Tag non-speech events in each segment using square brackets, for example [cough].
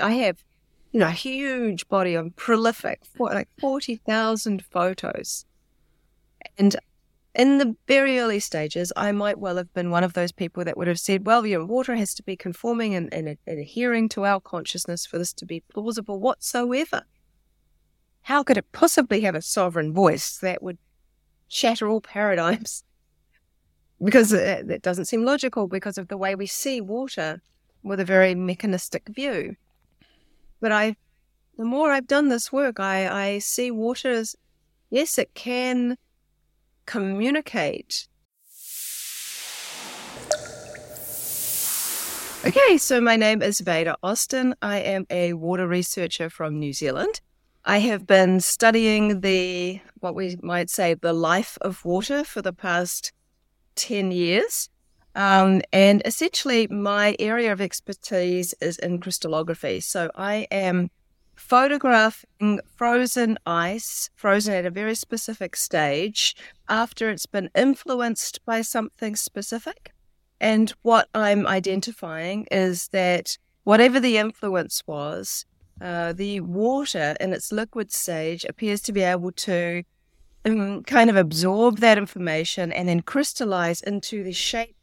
I have, you know, a huge body of prolific, like 40,000 photos. And in the very early stages, I might well have been one of those people that would have said, well, you know, water has to be conforming and, and, adhering to our consciousness for this to be plausible whatsoever. How could it possibly have a sovereign voice that would shatter all paradigms? Because uh, it, it doesn't seem logical because of the way we see water with a very mechanistic view. But I, the more I've done this work, I, I see water as, yes, it can communicate. Okay, so my name is Veda Austin. I am a water researcher from New Zealand. I have been studying the, what we might say, the life of water for the past 10 years. Um, and essentially, my area of expertise is in crystallography. So I am photographing frozen ice, frozen at a very specific stage, after it's been influenced by something specific. And what I'm identifying is that whatever the influence was, uh, the water in its liquid stage appears to be able to um, kind of absorb that information and then crystallize into the shape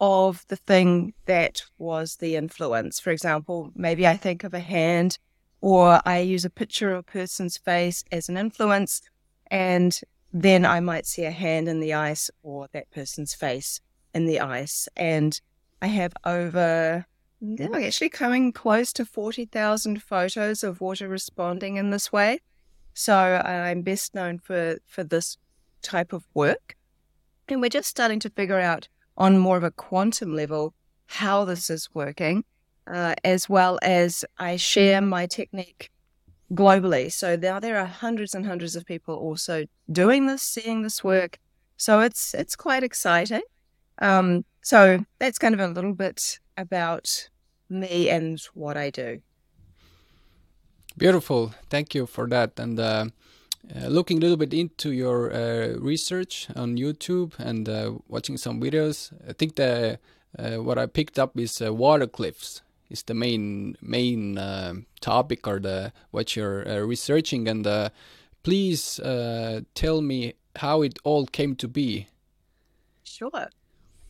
of the thing that was the influence. For example, maybe I think of a hand or I use a picture of a person's face as an influence, and then I might see a hand in the ice or that person's face in the ice. And I have over, yeah, actually coming close to 40,000 photos of water responding in this way. So I'm best known for, for this type of work. And we're just starting to figure out on more of a quantum level how this is working uh, as well as I share my technique globally. So now there are hundreds and hundreds of people also doing this, seeing this work. So it's it's quite exciting. Um, so that's kind of a little bit about me and what I do. Beautiful. Thank you for that. And uh, uh, looking a little bit into your uh, research on YouTube and uh, watching some videos, I think the uh, what I picked up is uh, water glyphs is the main main topic or the what you're researching. And please tell me how it all came to be. Sure.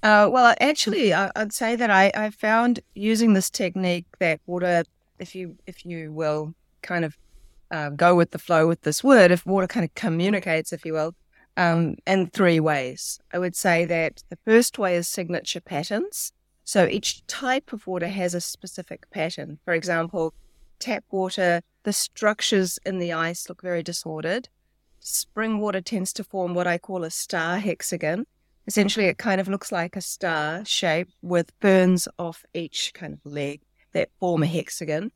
Well actually I, would say that I, I found using this technique that water if you if you will kind of uh, go with the flow with this word if water kind of communicates if you will um, in three ways i would say that the first way is signature patterns so each type of water has a specific pattern. For example, tap water, the structures in the ice look very disordered. Spring water tends to form what I call a star hexagon. Essentially, it kind of looks like a star shape with burns off each kind of leg that form a hexagon.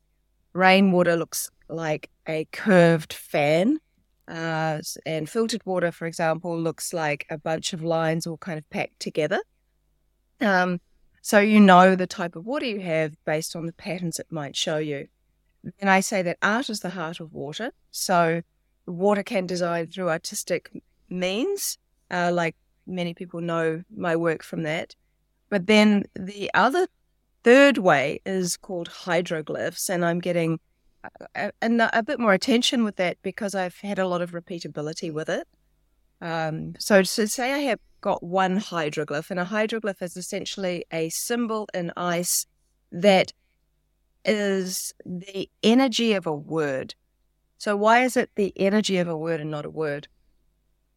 Rainwater looks like a curved fan. Uh, and filtered water, for example, looks like a bunch of lines all kind of packed together. Um, so you know the type of water you have based on the patterns it might show you. And I say that art is the heart of water. So water can design through artistic means, uh, like many people know my work from that. But then the other third way is called hydroglyphs, and I'm getting a, a, a, bit more attention with that because I've had a lot of repeatability with it. Um, so to say I have got one hydroglyph, and a hydroglyph is essentially a symbol in ice that is the energy of a word. So, why is it the energy of a word and not a word?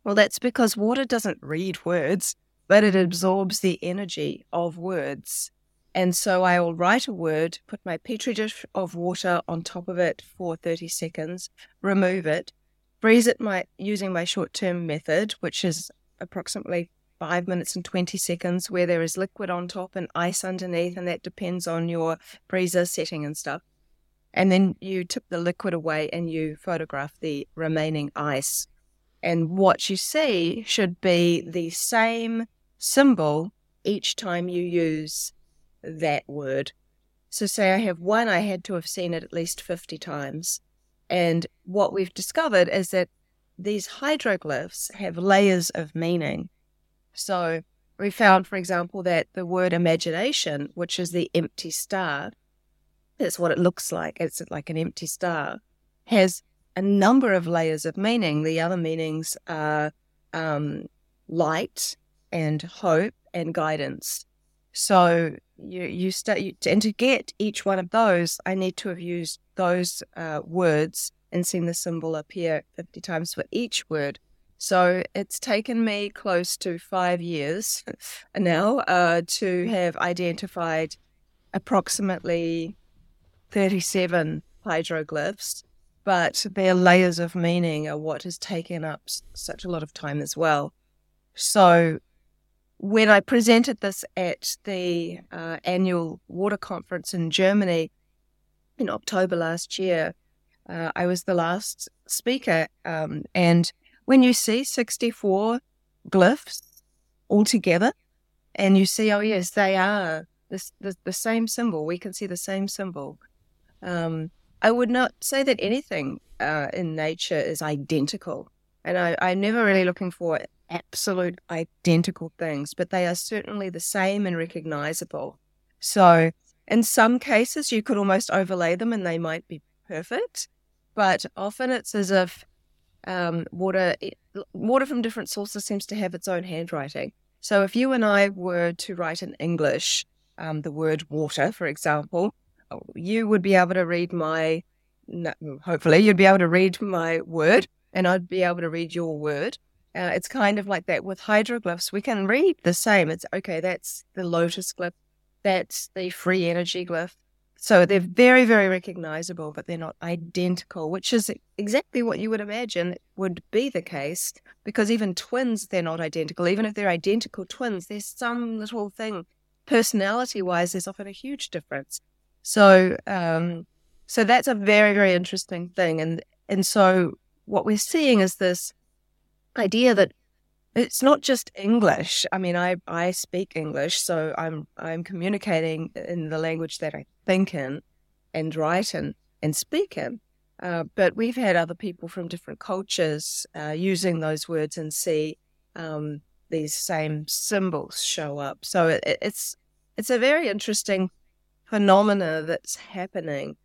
Well, that's because water doesn't read words, but it absorbs the energy of words. And so I will write a word, put my petri dish of water on top of it for 30 seconds, remove it, freeze it my, using my short term method, which is approximately five minutes and 20 seconds where there is liquid on top and ice underneath, and that depends on your freezer setting and stuff. And then you tip the liquid away and you photograph the remaining ice. And what you see should be the same symbol each time you use that word. So, say I have one, I had to have seen it at least 50 times. And what we've discovered is that these hydroglyphs have layers of meaning. So we found, for example, that the word imagination, which is the empty star, That's what it looks like. It's like an empty star. Has a number of layers of meaning. The other meanings are um, light and hope and guidance. So you you start you, and to get each one of those, I need to have used those uh, words and seen the symbol appear fifty times for each word. So it's taken me close to five years [laughs] now uh, to have identified approximately 37 hydroglyphs, but their layers of meaning are what has taken up such a lot of time as well. So when I presented this at the uh, annual water conference in Germany in October last year, uh, I was the last speaker. Um, and when you see 64 glyphs all together, and you see, oh, yes, they are the, the, same symbol, we can see the same symbol. Um, I would not say that anything uh, in nature is identical. And I, I'm never really looking for absolute identical things, but they are certainly the same and recognizable. So, in some cases, you could almost overlay them and they might be perfect, but often it's as if um, water water from different sources seems to have its own handwriting. So, if you and I were to write in English um, the word water, for example, you would be able to read my, hopefully, you'd be able to read my word, and I'd be able to read your word. Uh, it's kind of like that with hydroglyphs. We can read the same. It's okay, that's the lotus glyph, that's the free energy glyph. So they're very, very recognizable, but they're not identical, which is exactly what you would imagine would be the case because even twins, they're not identical. Even if they're identical twins, there's some little thing, personality wise, there's often a huge difference. So, um, so that's a very, very interesting thing. And, and so what we're seeing is this idea that it's not just English. I mean, I, I speak English, so I'm I'm communicating in the language that I think in, and write in, and speak in. Uh, but we've had other people from different cultures uh, using those words and see um, these same symbols show up. So it, it's it's a very interesting phenomena that's happening,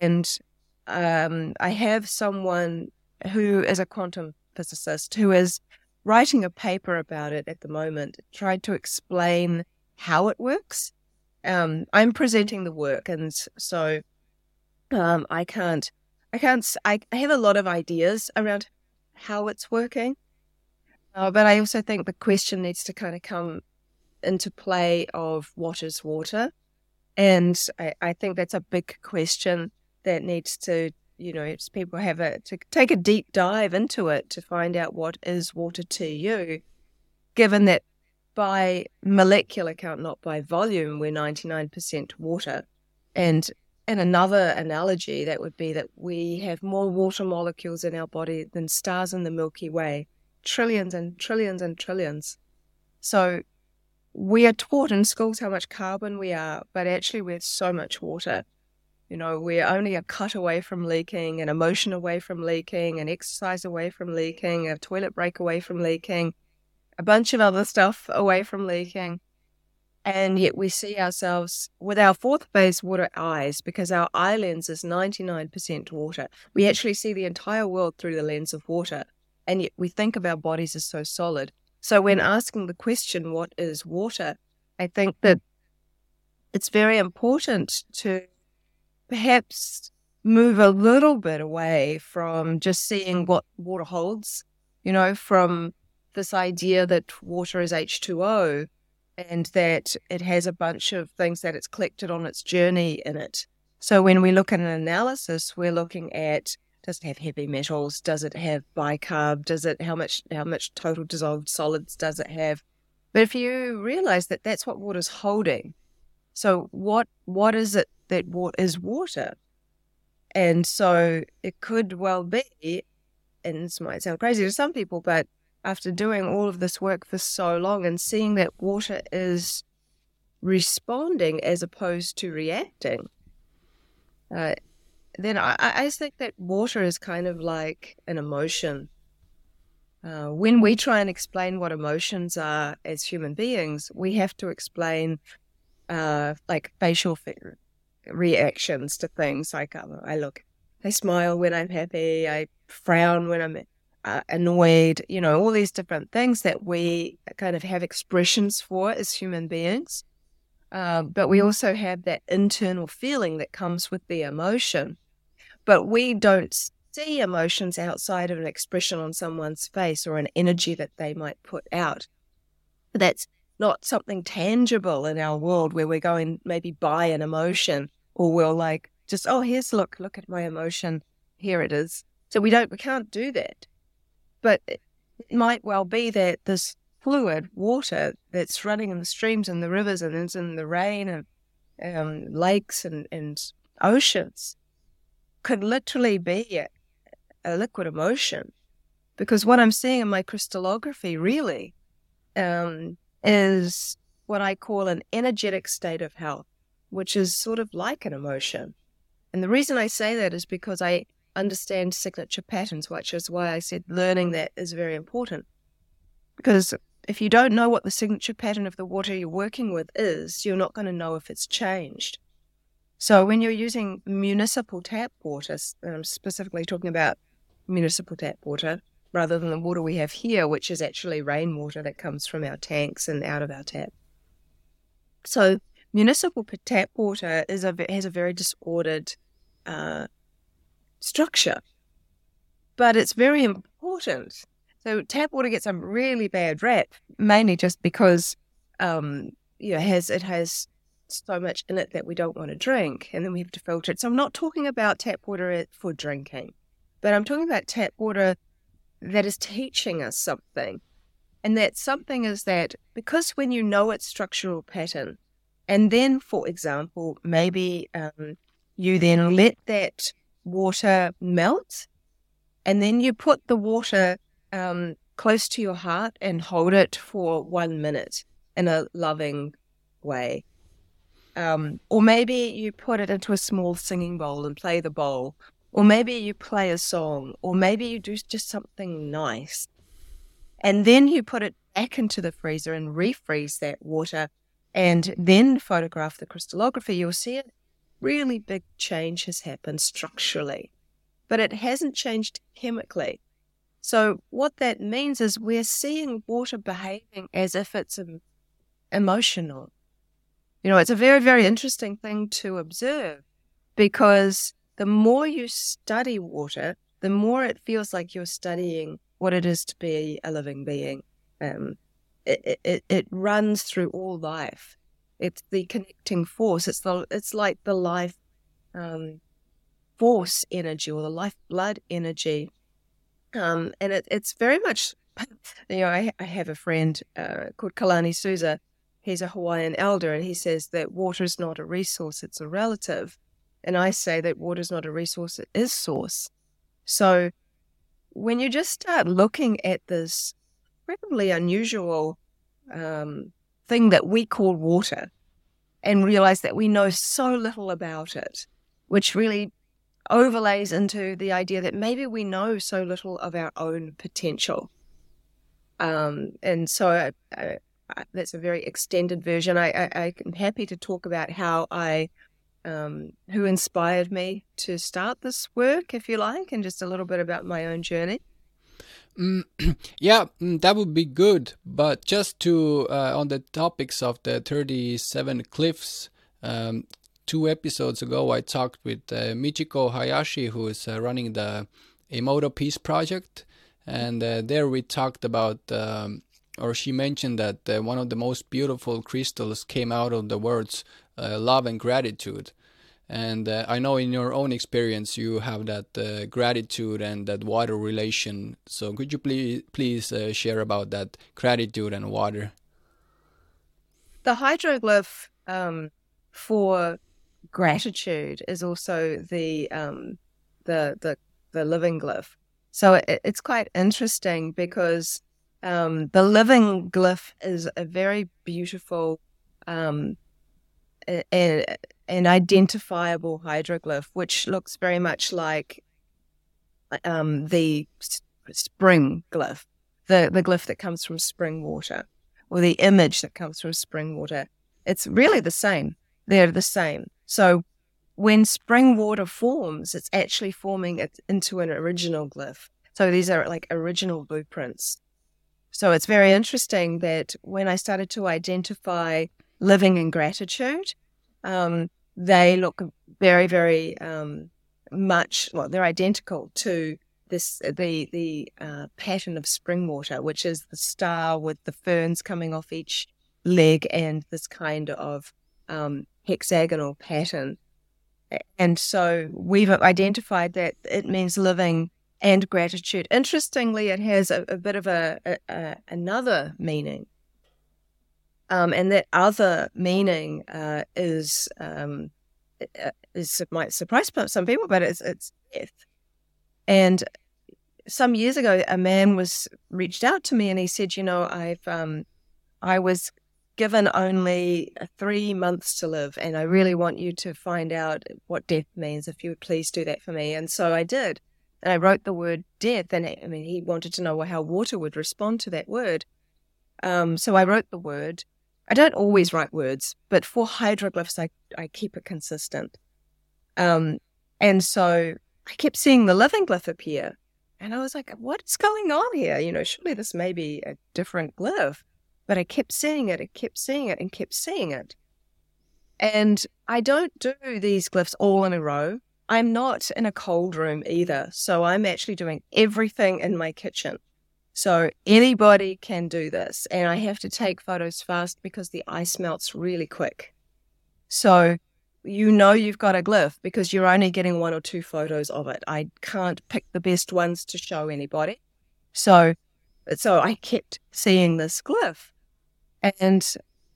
and um, I have someone who is a quantum physicist who is writing a paper about it at the moment, tried to explain how it works. Um, I'm presenting the work, and so um, I can't, I can't, I, have a lot of ideas around how it's working, uh, but I also think the question needs to kind of come into play of what is water, and I, I think that's a big question that needs to you know, people have a to take a deep dive into it to find out what is water to you, given that by molecular count, not by volume, we're 99% water. And in another analogy, that would be that we have more water molecules in our body than stars in the Milky Way, trillions and trillions and trillions. So we are taught in schools how much carbon we are, but actually we're so much water. You know, we're only a cut away from leaking, an emotion away from leaking, an exercise away from leaking, a toilet break away from leaking, a bunch of other stuff away from leaking. And yet we see ourselves with our fourth phase water eyes because our eye lens is 99% water. We actually see the entire world through the lens of water. And yet we think of our bodies as so solid. So when asking the question, what is water? I think that it's very important to perhaps move a little bit away from just seeing what water holds, you know, from this idea that water is H2O and that it has a bunch of things that it's collected on its journey in it. So when we look at an analysis, we're looking at does it have heavy metals? Does it have bicarb? Does it how much how much total dissolved solids does it have? But if you realize that that's what water's holding, so what what is it that water. Is water. And so it could well be, and this might sound crazy to some people, but after doing all of this work for so long and seeing that water is responding as opposed to reacting, uh, then I, I think that water is kind of like an emotion. Uh, when we try and explain what emotions are as human beings, we have to explain uh, like facial reactions to things. Like um, I look, I smile when I'm happy, I frown when I'm uh, annoyed, you know, all these different things that we kind of have expressions for as human beings. Uh, but we also have that internal feeling that comes with the emotion. But we don't see emotions outside of an expression on someone's face or an energy that they might put out. That's not something tangible in our world where we're going maybe buy an emotion or we'll like just, oh, here's look, look at my emotion. Here it is. So we don't, we can't do that. But it might well be that this fluid, water that's running in the streams and the rivers and is in the rain and um, lakes and, and oceans could literally be a, a, liquid emotion. Because what I'm seeing in my crystallography really um, is what I call an energetic state of health, which is sort of like an emotion. And the reason I say that is because I understand signature patterns, which is why I said learning that is very important. Because if you don't know what the signature pattern of the water you're working with is, you're not going to know if it's changed. So when you're using municipal tap water, and I'm specifically talking about municipal tap water rather than the water we have here, which is actually rainwater that comes from our tanks and out of our tap. So municipal tap water is a, has a very disordered uh, structure. But it's very important. So tap water gets a really bad rap, mainly just because um, you know, has it has so much in it that we don't want to drink, and then we have to filter it. So I'm not talking about tap water for drinking, but I'm talking about tap water that is teaching us something. And that something is that because when you know its structural pattern, and then, for example, maybe um, you then let that water melt, and then you put the water um, close to your heart and hold it for one minute in a loving way. Um, or maybe you put it into a small singing bowl and play the bowl. Or maybe you play a song. Or maybe you do just something nice. And then you put it back into the freezer and refreeze that water and then photograph the crystallography. You'll see a really big change has happened structurally, but it hasn't changed chemically. So, what that means is we're seeing water behaving as if it's emotional. You know, it's a very, very interesting thing to observe because the more you study water, the more it feels like you're studying what it is to be a living being. Um, it, it, it runs through all life. It's the connecting force. It's the it's like the life um, force energy or the life blood energy um, and it, it's very much, [laughs] you know, I, I have a friend uh, called Kalani Souza. He's a Hawaiian elder, and he says that water is not a resource, it's a relative. And I say that water is not a resource, it is source. So when you just start looking at this incredibly unusual um, thing that we call water and realize that we know so little about it, which really overlays into the idea that maybe we know so little of our own potential. Um, and so I, I, I, that's a very extended version. I, am happy to talk about how I, um, who inspired me to start this work, if you like, and just a little bit about my own journey. Mm, [clears throat] yeah, mm, that would be good. But just to uh, on the topics of the 37 glyphs, um, two episodes ago, I talked with uh, Michiko Hayashi, who is uh, running the Emoto Peace Project, and uh, there we talked about, um, or she mentioned that uh, one of the most beautiful crystals came out of the words uh, love and gratitude. And uh, I know in your own experience you have that gratitude and that water relation. So could you please please share about that gratitude and water? The hydroglyph um, for gratitude is also the um, the the the living glyph. So it, it's quite interesting because um, the living glyph is a very beautiful um, and, an identifiable hydroglyph, which looks very much like um, the spring glyph, the, the glyph that comes from spring water, or the image that comes from spring water. It's really the same. They're the same. So when spring water forms, it's actually forming it into an original glyph. So these are like original blueprints. So it's very interesting that when I started to identify living in gratitude, um, they look very, very um, much well. They're identical to this the the uh, pattern of spring water, which is the star with the ferns coming off each leg and this kind of um, hexagonal pattern. And so we've identified that it means living and gratitude. Interestingly, it has a, a bit of a, a, a another meaning, um, and that other meaning uh, is um, uh, is might surprise some people, but it's it's death. And some years ago, a man was reached out to me, and he said, "You know, I've um, I was given only three months to live, and I really want you to find out what death means. If you would please do that for me." And so I did. And I wrote the word death, and I mean, he wanted to know how water would respond to that word. Um, so I wrote the word. I don't always write words, but for hydroglyphs, I, I keep it consistent. Um, and so I kept seeing the living glyph appear. And I was like, what is going on here? You know, surely this may be a different glyph. But I kept seeing it, I kept seeing it, and kept seeing it. And I don't do these glyphs all in a row. I'm not in a cold room either. So I'm actually doing everything in my kitchen. So anybody can do this. And I have to take photos fast because the ice melts really quick. So you know you've got a glyph because you're only getting one or two photos of it. I can't pick the best ones to show anybody. So so I kept seeing this glyph. And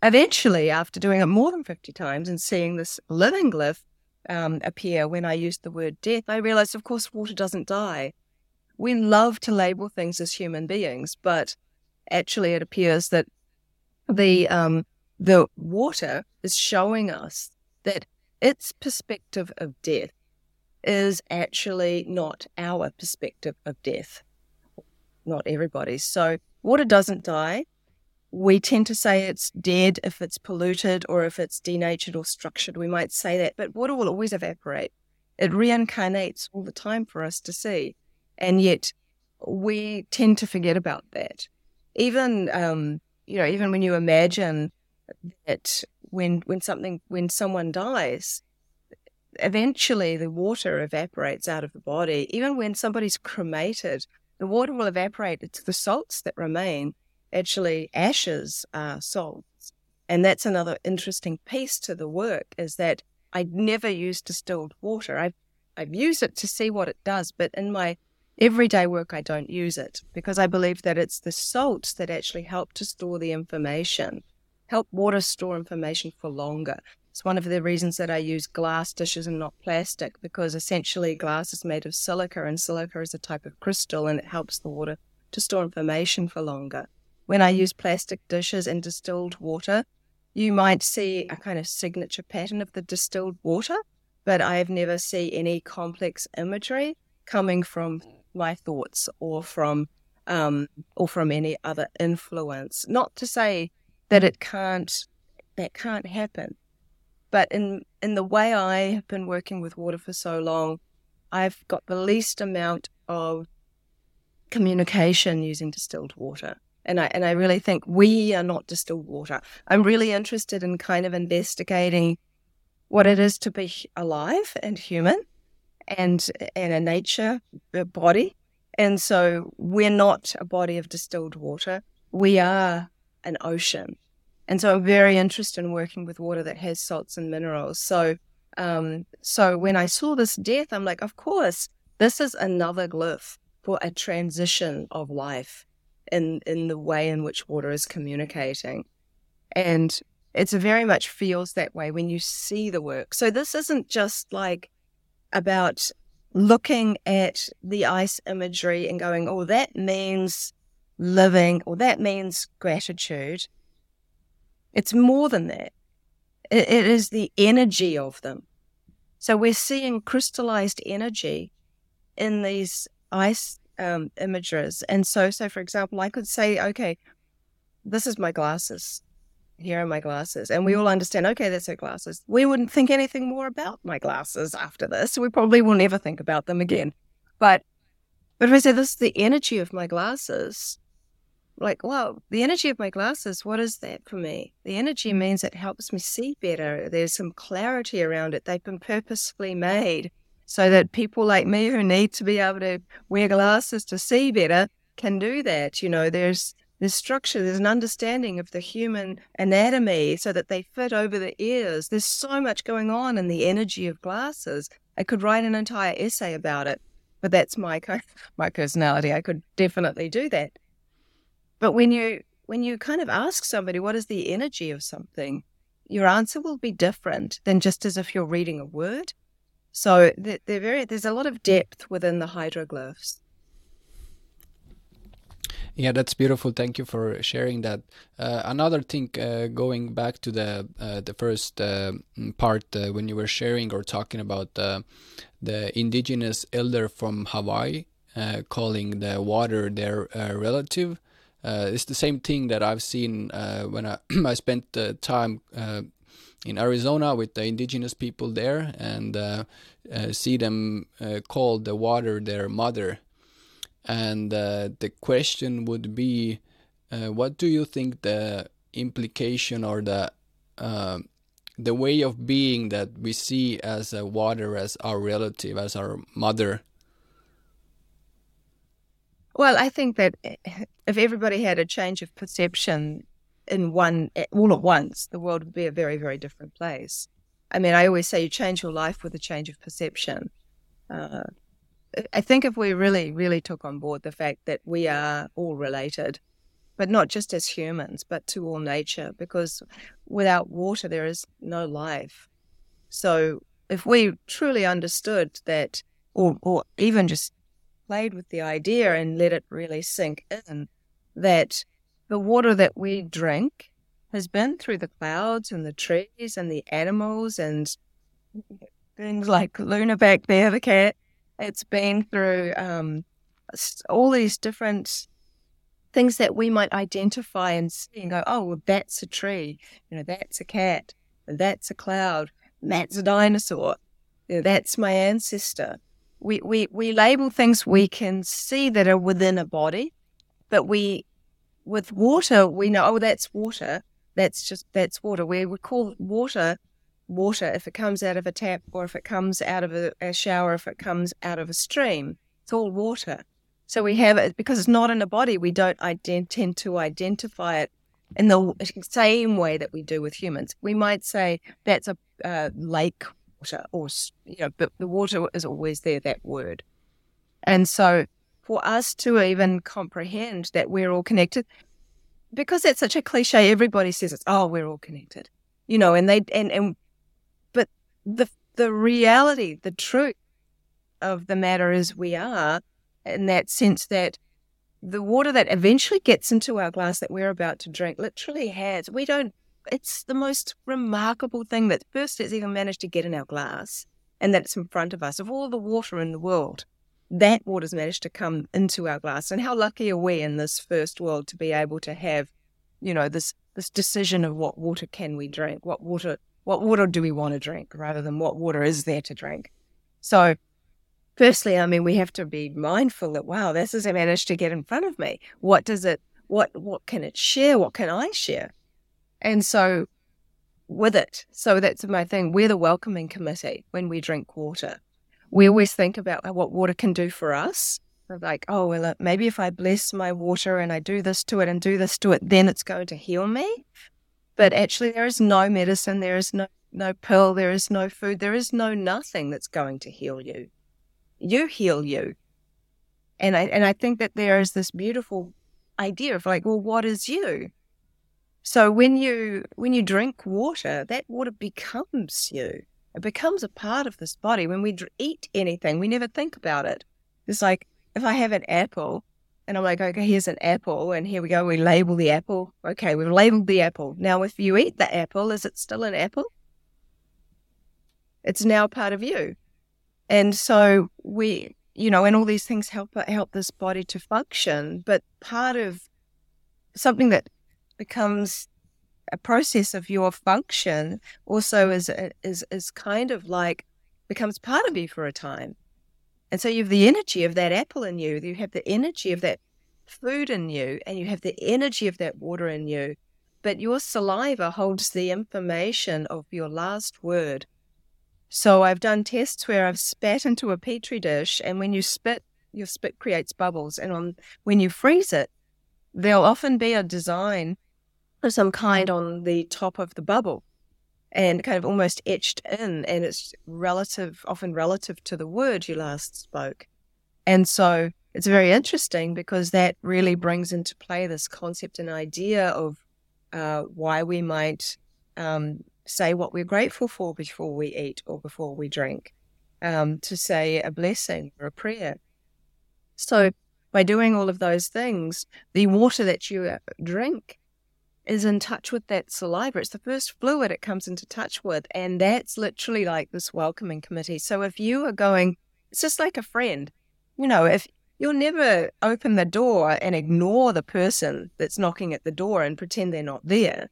eventually, after doing it more than 50 times and seeing this living glyph, um, appear when I used the word death, I realized, of course, water doesn't die. We love to label things as human beings, but actually, it appears that the um, the water is showing us that its perspective of death is actually not our perspective of death, not everybody's. So water doesn't die we tend to say it's dead if it's polluted or if it's denatured or structured. We might say that, but water will always evaporate. It reincarnates all the time for us to see. And yet we tend to forget about that. Even, um, you know, even when you imagine that when, when something, when someone dies, eventually the water evaporates out of the body. Even when somebody's cremated, the water will evaporate. It's the salts that remain actually ashes are salts. And that's another interesting piece to the work is that I never use distilled water. I've, I've used it to see what it does, but in my everyday work, I don't use it because I believe that it's the salts that actually help to store the information, help water store information for longer. It's one of the reasons that I use glass dishes and not plastic because essentially glass is made of silica and silica is a type of crystal and it helps the water to store information for longer when I use plastic dishes and distilled water, you might see a kind of signature pattern of the distilled water, but I've never seen any complex imagery coming from my thoughts or from um, or from any other influence. Not to say that it can't that can't happen, but in in the way I have been working with water for so long, I've got the least amount of communication using distilled water. And I and I really think we are not distilled water. I'm really interested in kind of investigating what it is to be alive and human and and a nature a body. And so we're not a body of distilled water. We are an ocean. And so I'm very interested in working with water that has salts and minerals. So um, so when I saw this death, I'm like, of course, this is another glyph for a transition of life in in the way in which water is communicating. And it's very much feels that way when you see the work. So this isn't just like about looking at the ice imagery and going, oh, that means living or that means gratitude. It's more than that. it, it is the energy of them. So we're seeing crystallized energy in these ice um, images. And so, so for example, I could say, okay, this is my glasses. Here are my glasses. And we mm. all understand, okay, that's her glasses. We wouldn't think anything more about my glasses after this. We probably will never think about them again. But but if I say this is the energy of my glasses, like, wow, the energy of my glasses, what is that for me? The energy mm. means it helps me see better. There's some clarity around it. They've been purposefully made so that people like me who need to be able to wear glasses to see better can do that. You know, there's there's structure, there's an understanding of the human anatomy so that they fit over the ears. There's so much going on in the energy of glasses. I could write an entire essay about it, but that's my [laughs] my personality. I could definitely do that. But when you when you kind of ask somebody what is the energy of something, your answer will be different than just as if you're reading a word. So they're, very there's a lot of depth within the hydroglyphs. Yeah, that's beautiful. Thank you for sharing that. Uh, another thing, uh, going back to the uh, the first uh, part uh, when you were sharing or talking about uh, the indigenous elder from Hawaii calling the water their relative. it's the same thing that I've seen when I, [clears throat] I spent time in Arizona with the indigenous people there and see them call the water their mother and uh, the question would be uh, what do you think the implication or the uh, the way of being that we see as water as our relative as our mother? Well i think that eh, if everybody had a change of perception in one eh, all at once the world would be a very very different place. I mean i always say you change your life with a change of perception. Uh, I think if we really, really took on board the fact that we are all related, but not just as humans, but to all nature, because without water, there is no life. So if we truly understood that, or, or even just played with the idea and let it really sink in, that the water that we drink has been through the clouds and the trees and the animals and things like Luna back there, the cat, it's been through um, all these different things that we might identify and see and go, oh, well, that's a tree, you know, that's a cat, that's a cloud, that's a dinosaur, you know, that's my ancestor. We, we, we label things we can see that are within a body, but we, with water, we know, oh, that's water. That's just, that's water. We would call water water if it comes out of a tap or if it comes out of a, a shower, if it comes out of a stream. It's all water. So we have it because it's not in a body. We don't ident- tend to identify it in the same way that we do with humans. We might say that's a uh, lake water, or you know, but the water is always there. That word, and so for us to even comprehend that we're all connected, because that's such a cliche. Everybody says it's oh, we're all connected, you know, and they and and the the reality, the truth of the matter is we are, in that sense that the water that eventually gets into our glass that we're about to drink literally has. We don't. It's the most remarkable thing that first it's even managed to get in our glass, and that it's in front of us. Of all the water in the world, that water's managed to come into our glass. And how lucky are we in this first world to be able to have, you know, this this decision of what water can we drink, what water what water do we want to drink rather than what water is there to drink. So, firstly, I mean, we have to be mindful that, wow, this has managed to get in front of me. What does it, what, what can it share? What can I share? And so, with it, so that's my thing. We're the welcoming committee when we drink water. We always think about what water can do for us. like, oh, well, uh, maybe if I bless my water and I do this to it and do this to it, then it's going to heal me. But actually, there is no medicine, there is no, no pill, there is no food, there is no nothing that's going to heal you. You heal you. And I, and I think that there is this beautiful idea of like, well, what is you? So when you when you drink water, that water becomes you. It becomes a part of this body. When we eat anything, we never think about it. It's like if I have an apple, and I'm like, okay, here's an apple, and here we go. We label the apple. Okay, we've labeled the apple. Now, if you eat the apple, is it still an apple? It's now part of you. And so we, you know, and all these things help help this body to function. But part of something that becomes a process of your function also is is is kind of like becomes part of you for a time. And so you have the energy of that apple in you, you have the energy of that food in you, and you have the energy of that water in you. But your saliva holds the information of your last word. So I've done tests where I've spat into a petri dish, and when you spit, your spit creates bubbles. And on when you freeze it, there'll often be a design of some kind on the top of the bubble and kind of almost etched in and it's relative often relative to the word you last spoke. And so it's very interesting because that really brings into play this concept and idea of uh, why we might um, say what we're grateful for before we eat or before we drink um, to say a blessing or a prayer. So by doing all of those things the water that you uh, drink is in touch with that saliva. It's the first fluid it comes into touch with. And that's literally like this welcoming committee. So if you are going, it's just like a friend, you know, if you'll never open the door and ignore the person that's knocking at the door and pretend they're not there.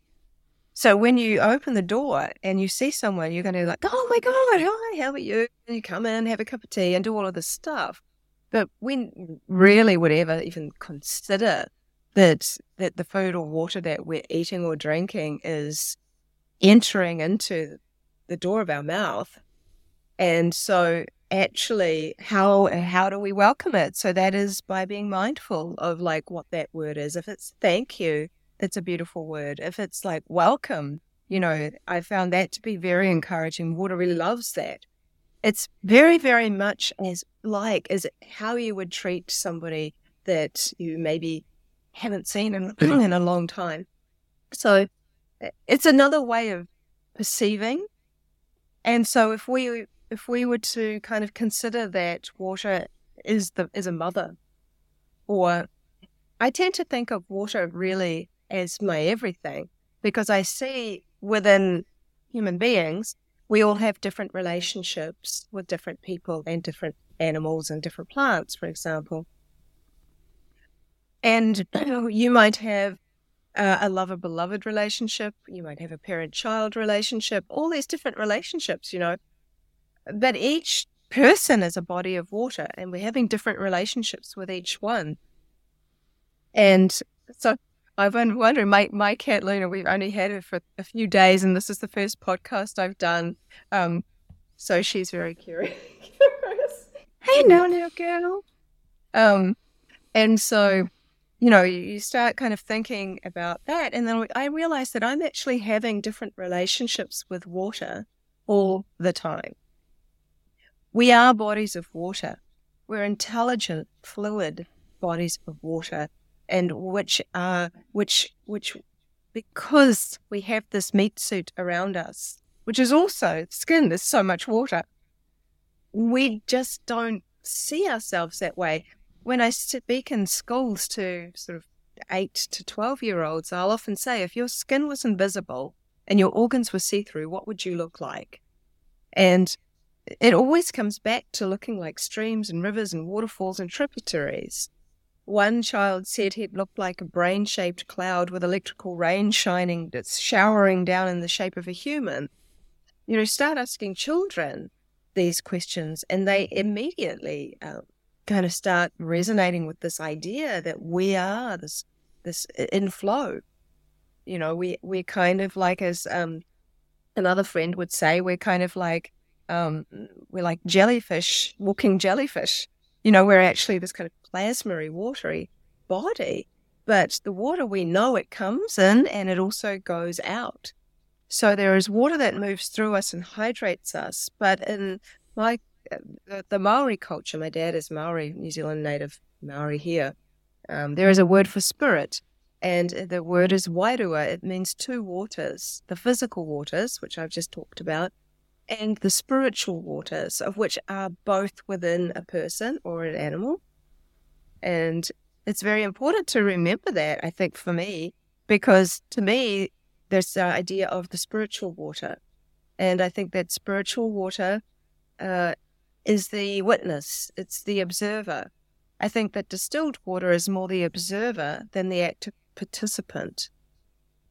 So when you open the door and you see someone, you're going to be like, oh my God, hi, how are you? And you come in, have a cup of tea and do all of this stuff. But when really would ever even consider that that the food or water that we're eating or drinking is entering into the door of our mouth. And so actually how how do we welcome it? So that is by being mindful of like what that word is. If it's thank you, it's a beautiful word. If it's like welcome, you know, I found that to be very encouraging. Water really loves that. It's very, very much as like as how you would treat somebody that you maybe haven't seen in, mm. [clears throat] in a long time. So it's another way of perceiving. And so if we if we were to kind of consider that water is the is a mother, or I tend to think of water really as my everything because I see within human beings we all have different relationships with different people and different animals and different plants, for example. And [clears throat] you might have uh, a lover beloved relationship, you might have a parent child relationship, all these different relationships, you know. But each person is a body of water, and we're having different relationships with each one. And so I've been wondering, my, my cat Luna, we've only had her for a few days, and this is the first podcast I've done. Um, so she's very curious. [laughs] hey, now, now, girl. Um, and so you know, you start kind of thinking about that. And then I realized that I'm actually having different relationships with water all the time. We are bodies of water. We're intelligent, fluid bodies of water, and which are, which, which, because we have this meat suit around us, which is also skin, there's so much water, we just don't see ourselves that way when I speak in schools to sort of eight to 12 year olds, I'll often say, if your skin was invisible and your organs were see through, what would you look like? And it always comes back to looking like streams and rivers and waterfalls and tributaries. One child said he'd looked like a brain shaped cloud with electrical rain shining that's showering down in the shape of a human. You know, start asking children these questions, and they immediately um, kind of start resonating with this idea that we are this this in flow. You know, we we're kind of like as um, another friend would say, we're kind of like um, we're like jellyfish, walking jellyfish. You know, we're actually this kind of plasmary, watery body, but the water we know it comes in and it also goes out. So there is water that moves through us and hydrates us, but in my the, Maori culture, my dad is Maori, New Zealand native Maori here. Um, there is a word for spirit, and the word is wairua. It means two waters the physical waters, which I've just talked about, and the spiritual waters, of which are both within a person or an animal. And it's very important to remember that, I think, for me, because to me, there's the idea of the spiritual water. And I think that spiritual water uh, is the witness, it's the observer. I think that distilled water is more the observer than the active participant.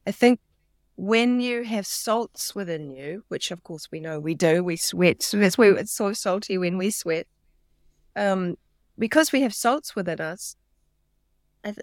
I think when you have salts within you, which of course we know we do, we sweat. [laughs] So it's so salty when we sweat. Um, because we have salts within us,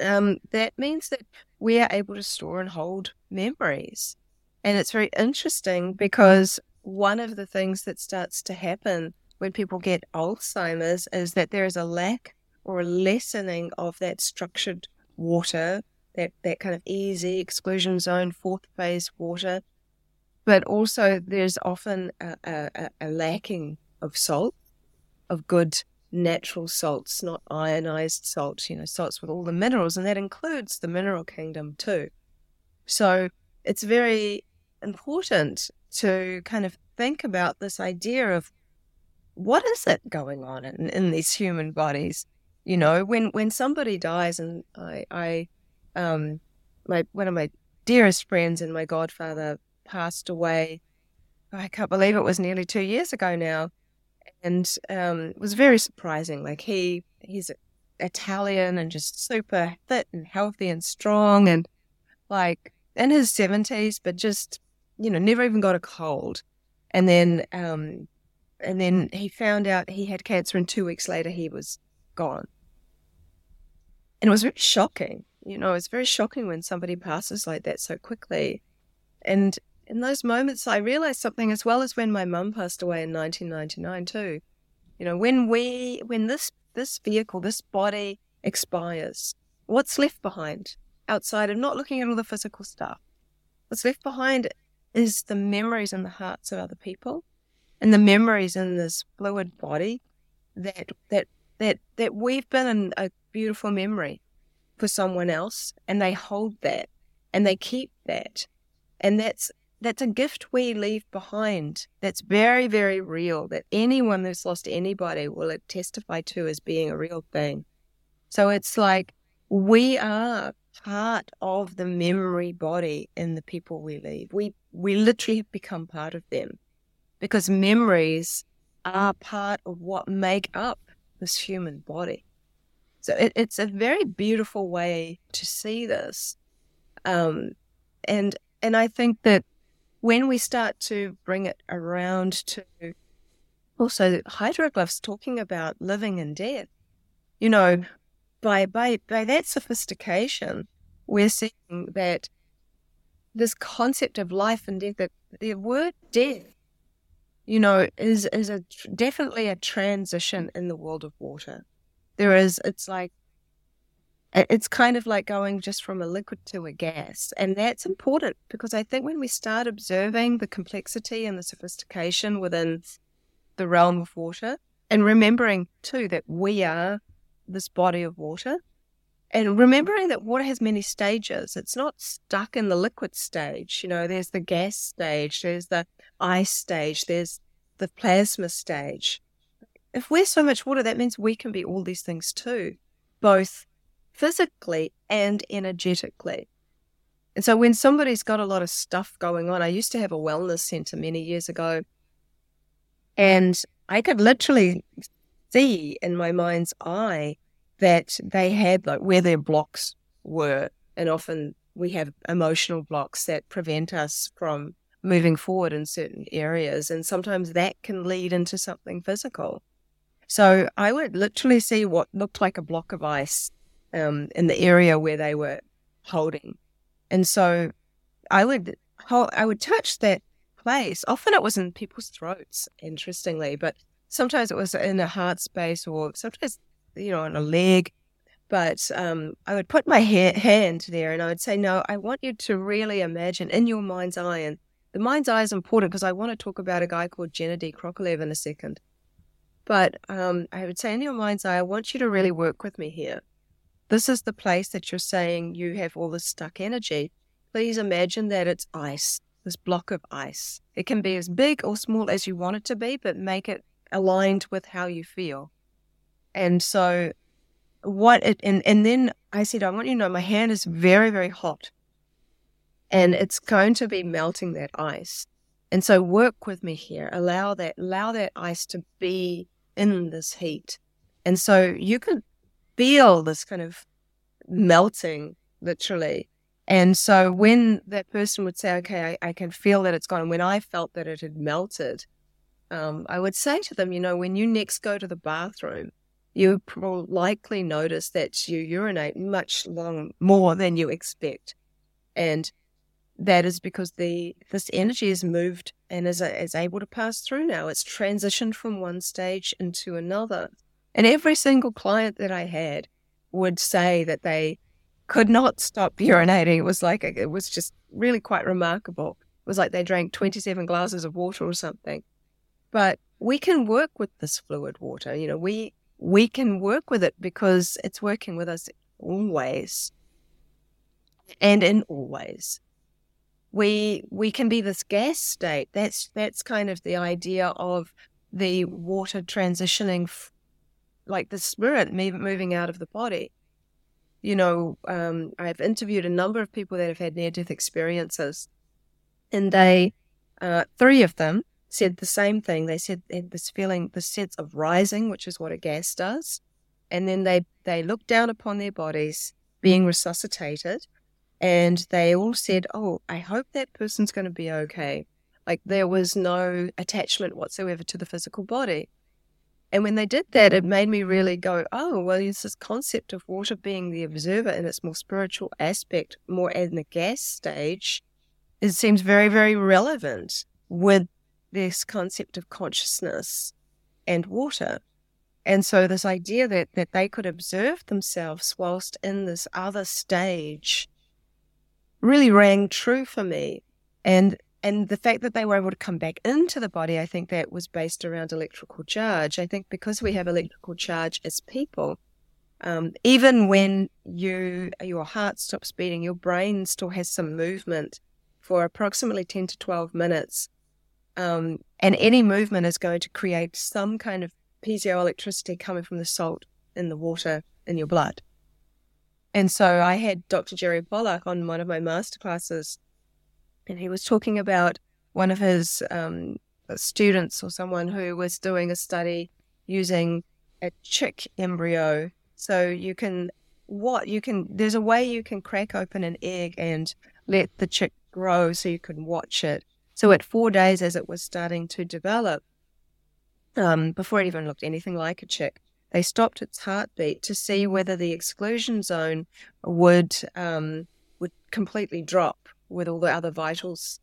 um, that means that we are able to store and hold memories. And it's very interesting because one of the things that starts to happen when people get Alzheimer's is that there is a lack or a lessening of that structured water, that, that kind of EZ exclusion zone, fourth phase water. But also, there's often a, a, a lacking of salt, of good natural salts, not iodized salts, you know, salts with all the minerals, and that includes the mineral kingdom too. So it's very important to kind of think about this idea of what is it going on in, in these human bodies? You know, when when somebody dies, and I, I, um, my one of my dearest friends and my godfather passed away. I can't believe it was nearly two years ago now, and um, it was very surprising. Like he he's Italian and just super fit and healthy and strong, and like in his seventies, but just you know never even got a cold. And then um, and then he found out he had cancer, and two weeks later he was gone. And it was very shocking. You know, it's very shocking when somebody passes like that so quickly. And in those moments, I realized something as well as when my mum passed away in 1999 too. You know, when we, when this this vehicle, this body expires, what's left behind outside of not looking at all the physical stuff? What's left behind is the memories in the hearts of other people and the memories in this fluid body that that that that we've been a beautiful memory for someone else and they hold that and they keep that and that's that's a gift we leave behind that's very very real that anyone who's lost anybody will testify to as being a real thing. So it's like we are part of the memory body in the people we leave. We we literally have become part of them because memories are part of what make up this human body. So it, it's a very beautiful way to see this, um, and and I think that when we start to bring it around to also hydroglyphs talking about living and death, you know, by by by that sophistication, we're seeing that this concept of life and death, that the word death you know, is is a definitely a transition in the world of water. There is, it's like, it's kind of like going just from a liquid to a gas, and that's important because I think when we start observing the complexity and the sophistication within the realm of water, and remembering too that we are this body of water, and remembering that water has many stages. It's not stuck in the liquid stage. You know, there's the gas stage, there's the ice stage, there's the plasma stage. If we're so much water, that means we can be all these things too, both physically and energetically. And so when somebody's got a lot of stuff going on, I used to have a wellness center many years ago, and I could literally see in my mind's eye that they had like where their blocks were. And often we have emotional blocks that prevent us from moving forward in certain areas. And sometimes that can lead into something physical. So I would literally see what looked like a block of ice um, in the area where they were holding. And so I would I would touch that place. Often it was in people's throats, interestingly, but sometimes it was in a heart space or sometimes, you know, on a leg. But um, I would put my ha- hand there and I would say, No, I want you to really imagine in your mind's eye and the mind's eye is important because I want to talk about a guy called Gennady Krokhalev in a second. But um, I would say in your mind's eye, I want you to really work with me here. This is the place that you're saying you have all this stuck energy. Please imagine that it's ice, this block of ice. It can be as big or small as you want it to be, but make it aligned with how you feel. And so, what it, and, and then I said, I want you to know my hand is very, very hot and it's going to be melting that ice. And so work with me here. Allow that allow that ice to be in this heat. And so you can feel this kind of melting literally And so when that person would say, okay, I, I can feel that it's gone, when I felt that it had melted, um, I would say to them, you know, when you next go to the bathroom, you will likely notice that you urinate much long more than you expect. And that is because the this energy is moved and is, uh, is able to pass through now. It's transitioned from one stage into another. And every single client that I had would say that they could not stop [laughs] urinating. It was like, uh, it was just really quite remarkable. It was like they drank 27 glasses of water or something. But we can work with this fluid water. You know, we, we can work with it because it's working with us always and in always. We, we can be this gas state. That's, that's kind of the idea of the water transitioning, f- like the spirit moving out of the body you know, um, I've interviewed a number of people that have had near death experiences, and they, uh, three of them, said the same thing. They said they had this feeling, this sense of rising, which is what a gas does, and then they they looked down upon their bodies being resuscitated, and they all said, "Oh, I hope that person's going to be okay." Like there was no attachment whatsoever to the physical body. And when they did that, it made me really go, oh, well, it's this concept of water being the observer in its more spiritual aspect, more in the gas stage, it seems very, very relevant with this concept of consciousness and water. And so this idea that, that they could observe themselves whilst in this other stage really rang true for me. And and the fact that they were able to come back into the body, I think that was based around electrical charge. I think because we have electrical charge as people, um, even when you your heart stops beating, your brain still has some movement for approximately ten to twelve minutes, um, and any movement is going to create some kind of piezoelectricity coming from the salt in the water in your blood. And so I had Dr. Jerry Pollack on one of my masterclasses and he was talking about one of his um, students or someone who was doing a study using a chick embryo. So you can what you can there's a way you can crack open an egg and let the chick grow so you can watch it. So at four days as it was starting to develop, um, before it even looked anything like a chick, they stopped its heartbeat to see whether the exclusion zone would um, would completely drop with all the other vitals.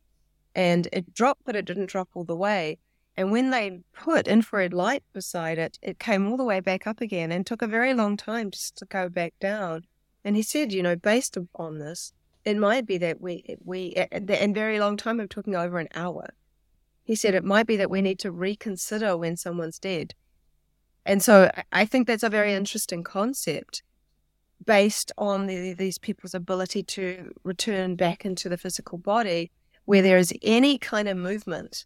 And it dropped, but it didn't drop all the way. And when they put infrared light beside it, it came all the way back up again and took a very long time just to go back down. And he said, you know, based on this, it might be that we, we, and very long time, I'm talking over an hour. He said it might be that we need to reconsider when someone's dead. And so I think that's a very interesting concept based on the, these people's ability to return back into the physical body, where there is any kind of movement,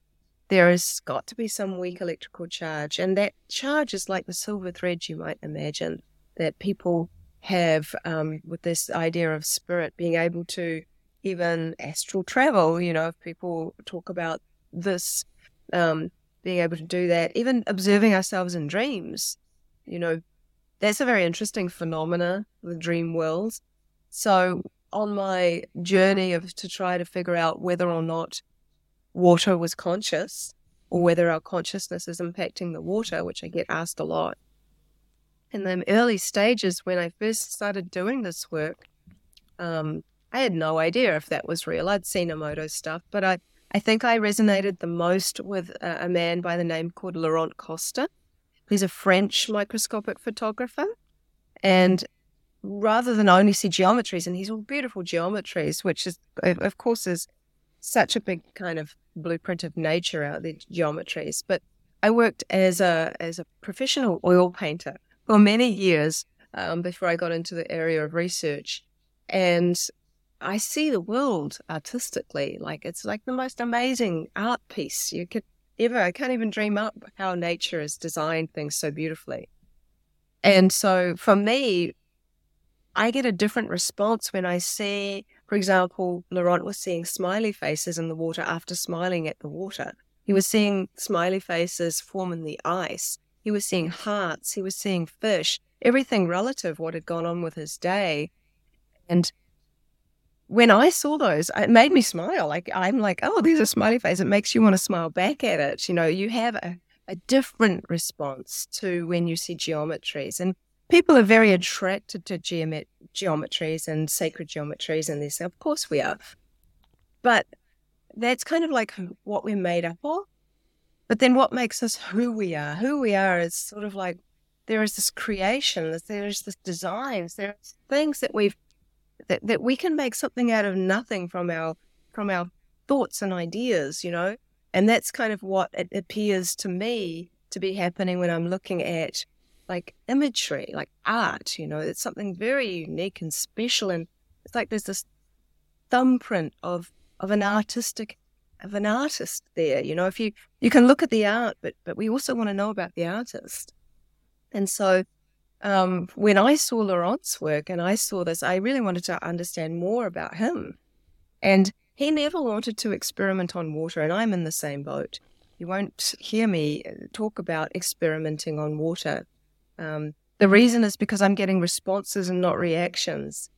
there has got to be some weak electrical charge. And that charge is like the silver thread, you might imagine, that people have um, with this idea of spirit being able to even astral travel. You know, if people talk about this, um, being able to do that, even observing ourselves in dreams, you know, that's a very interesting phenomena, the dream worlds. So on my journey of to try to figure out whether or not water was conscious or whether our consciousness is impacting the water, which I get asked a lot. In the early stages, when I first started doing this work, um, I had no idea if that was real. I'd seen Emoto stuff, but I, I think I resonated the most with a, a man by the name called Laurent Costa. He's a French microscopic photographer. And rather than only see geometries, and he's all beautiful geometries, which is, of course, is such a big kind of blueprint of nature out there, geometries. But I worked as a as a professional oil painter for many years um, before I got into the area of research, and I see the world artistically like it's like the most amazing art piece you could ever. I can't even dream up how nature has designed things so beautifully. And so for me, I get a different response when I see, for example, Laurent was seeing smiley faces in the water after smiling at the water. He was seeing smiley faces form in the ice. He was seeing hearts. He was seeing fish, everything relative what had gone on with his day. And when I saw those, it made me smile. Like I'm like, oh, there's a smiley face. It makes you want to smile back at it. You know, you have a, a different response to when you see geometries. And people are very attracted to geomet- geometries and sacred geometries and this. Of course we are. But that's kind of like what we're made up of. But then what makes us who we are? Who we are is sort of like there is this creation, there's this designs, there's things that we've that, that we can make something out of nothing from our from our thoughts and ideas, you know? And that's kind of what it appears to me to be happening when I'm looking at like imagery, like art, you know, it's something very unique and special and it's like there's this thumbprint of of an artistic of an artist there. You know, if you you can look at the art, but but we also want to know about the artist. And so um, when I saw Laurent's work and I saw this, I really wanted to understand more about him. And he never wanted to experiment on water, and I'm in the same boat. You won't hear me uh, talk about experimenting on water. Um, the reason is because I'm getting responses and not reactions.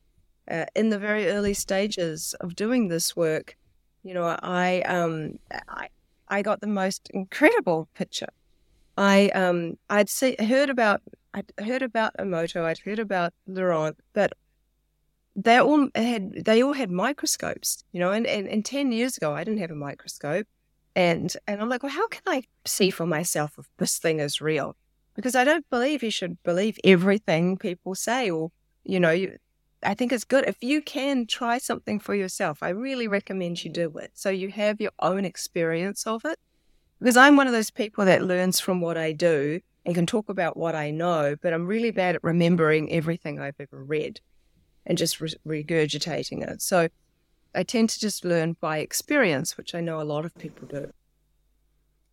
Uh, in the very early stages of doing this work, you know, I um, I, I got the most incredible picture. I um, I'd see, heard about I'd heard about Emoto, I'd heard about Laurent, but they all had they all had microscopes, you know, and, and, and ten years ago I didn't have a microscope. And and I'm like, well, how can I see for myself if this thing is real? Because I don't believe you should believe everything people say, or you know, you, I think it's good if you can try something for yourself. I really recommend you do it so you have your own experience of it. Because I'm one of those people that learns from what I do and can talk about what I know, but I'm really bad at remembering everything I've ever read and just re- regurgitating it. So I tend to just learn by experience, which I know a lot of people do.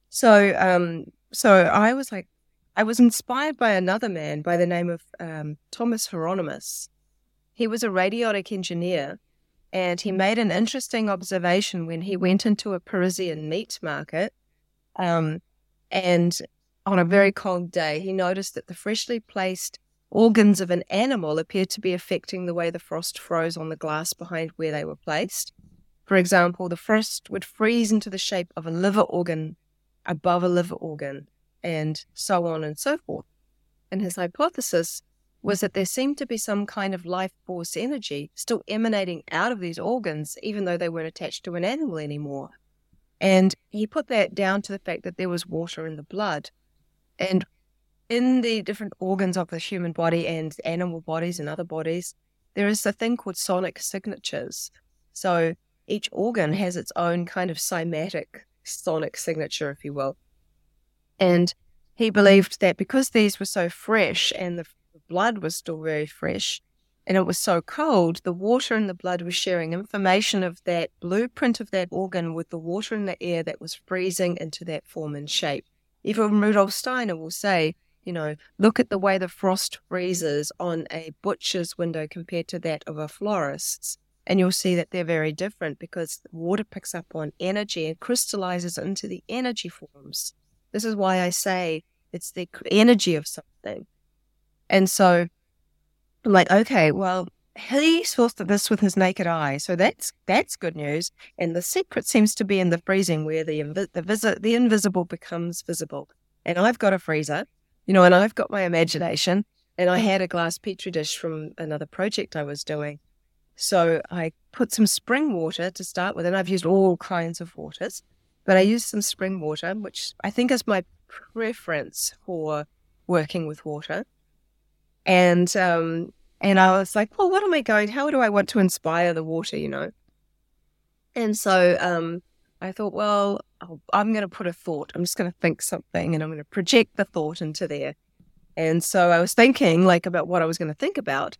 So, um, so I was like, I was inspired by another man by the name of um, Thomas Hieronymus. He was a radiotic engineer, and he made an interesting observation when he went into a Parisian meat market. Um, and on a very cold day, he noticed that the freshly placed organs of an animal appeared to be affecting the way the frost froze on the glass behind where they were placed. For example, the frost would freeze into the shape of a liver organ above a liver organ, and so on and so forth. And his hypothesis was that there seemed to be some kind of life force energy still emanating out of these organs, even though they weren't attached to an animal anymore. And he put that down to the fact that there was water in the blood. And in the different organs of the human body and animal bodies and other bodies, there is a thing called sonic signatures. So each organ has its own kind of cymatic sonic signature, if you will. And he believed that because these were so fresh and the blood was still very fresh and it was so cold, the water in the blood was sharing information of that blueprint of that organ with the water in the air that was freezing into that form and shape. Even Rudolf Steiner will say, you know, look at the way the frost freezes on a butcher's window compared to that of a florist's. And you'll see that they're very different because water picks up on energy and crystallizes into the energy forms. This is why I say it's the energy of something. And so I'm like, okay, well, he saw this with his naked eye, so that's that's good news. And the secret seems to be in the freezing, where the invi- the, visi- the invisible becomes visible. And I've got a freezer, you know, and I've got my imagination, and I had a glass petri dish from another project I was doing. So I put some spring water to start with, and I've used all kinds of waters, but I used some spring water, which I think is my preference for working with water. And um, and I was like, well, what am I going? How do I want to inspire the water? You know. And so um, I thought, well, I'm going to put a thought. I'm just going to think something, and I'm going to project the thought into there. And so I was thinking like about what I was going to think about.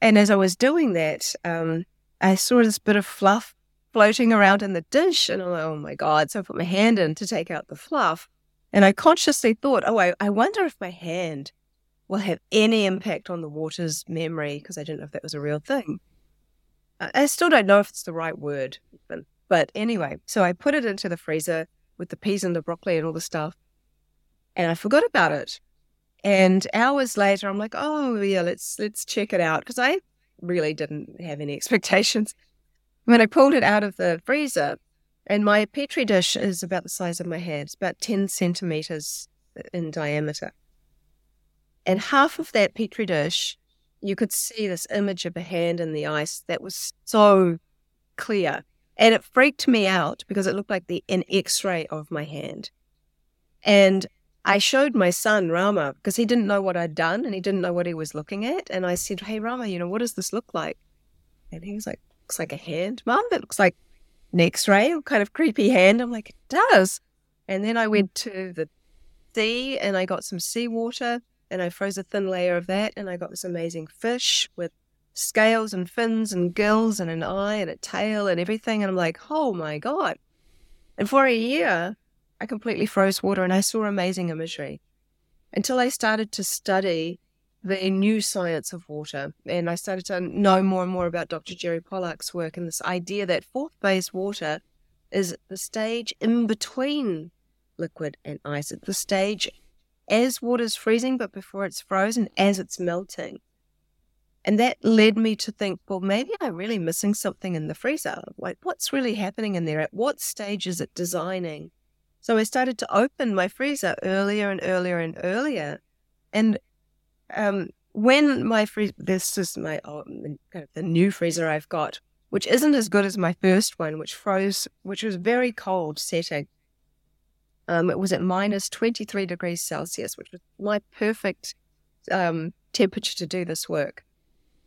And as I was doing that, um, I saw this bit of fluff floating around in the dish, and I'm like, oh my god! So I put my hand in to take out the fluff, and I consciously thought, oh, I, I wonder if my hand will have any impact on the water's memory because I didn't know if that was a real thing. Hmm. I still don't know if it's the right word, but anyway, so I put it into the freezer with the peas and the broccoli and all the stuff, and I forgot about it. And hours later, I'm like, oh yeah, let's let's check it out because I really didn't have any [laughs] expectations. When I pulled it out of the freezer, and my petri dish is about the size of my head, it's about 10 centimeters in diameter. And half of that petri dish, you could see this image of a hand in the ice that was so clear. And it freaked me out because it looked like the an X-ray of my hand. And I showed my son Rama because he didn't know what I'd done and he didn't know what he was looking at. And I said, Hey Rama, you know, what does this look like? And he was like, Looks like a hand, Mum. It looks like an X-ray, kind of creepy hand. I'm like, It does. And then I went to the sea and I got some seawater and I froze a thin layer of that and I got this amazing fish with scales and fins and gills and an eye and a tail and everything. And I'm like, oh my God. And for a year, I completely froze water and I saw amazing imagery until I started to study the new science of water. And I started to know more and more about Dr. Jerry Pollack's work and this idea that fourth phase water is the stage in between liquid and ice. It's the stage as water's freezing, but before it's frozen, as it's melting. And that led me to think, well, maybe I'm really missing something in the freezer. Like, what's really happening in there? At what stage is it designing? So I started to open my freezer earlier and earlier and earlier. And um, when my freezer, this is my oh, kind of the new freezer I've got, which isn't as good as my first one, which froze, which was very cold setting. Um, it was at minus 23 degrees Celsius, which was my perfect um, temperature to do this work.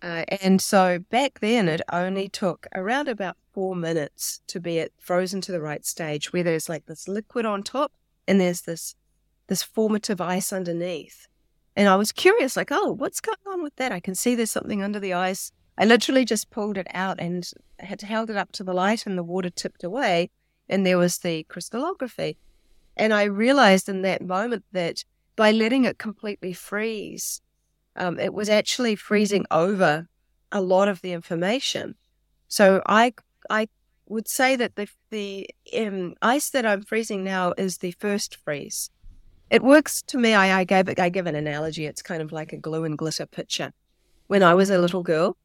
Uh, and so back then, it only took around about four minutes to be at frozen to the right stage, where there's like this liquid on top and there's this this formative ice underneath. And I was curious, like, oh, what's going on with that? I can see there's something under the ice. I literally just pulled it out and had held it up to the light, and the water tipped away, and there was the crystallography. And I realized in that moment that by letting it completely freeze, um, it was actually freezing over a lot of the information. So I I would say that the the um, ice that I'm freezing now is the first freeze. It works to me. I, I gave I give an analogy. It's kind of like a glue and glitter picture. When I was a little girl,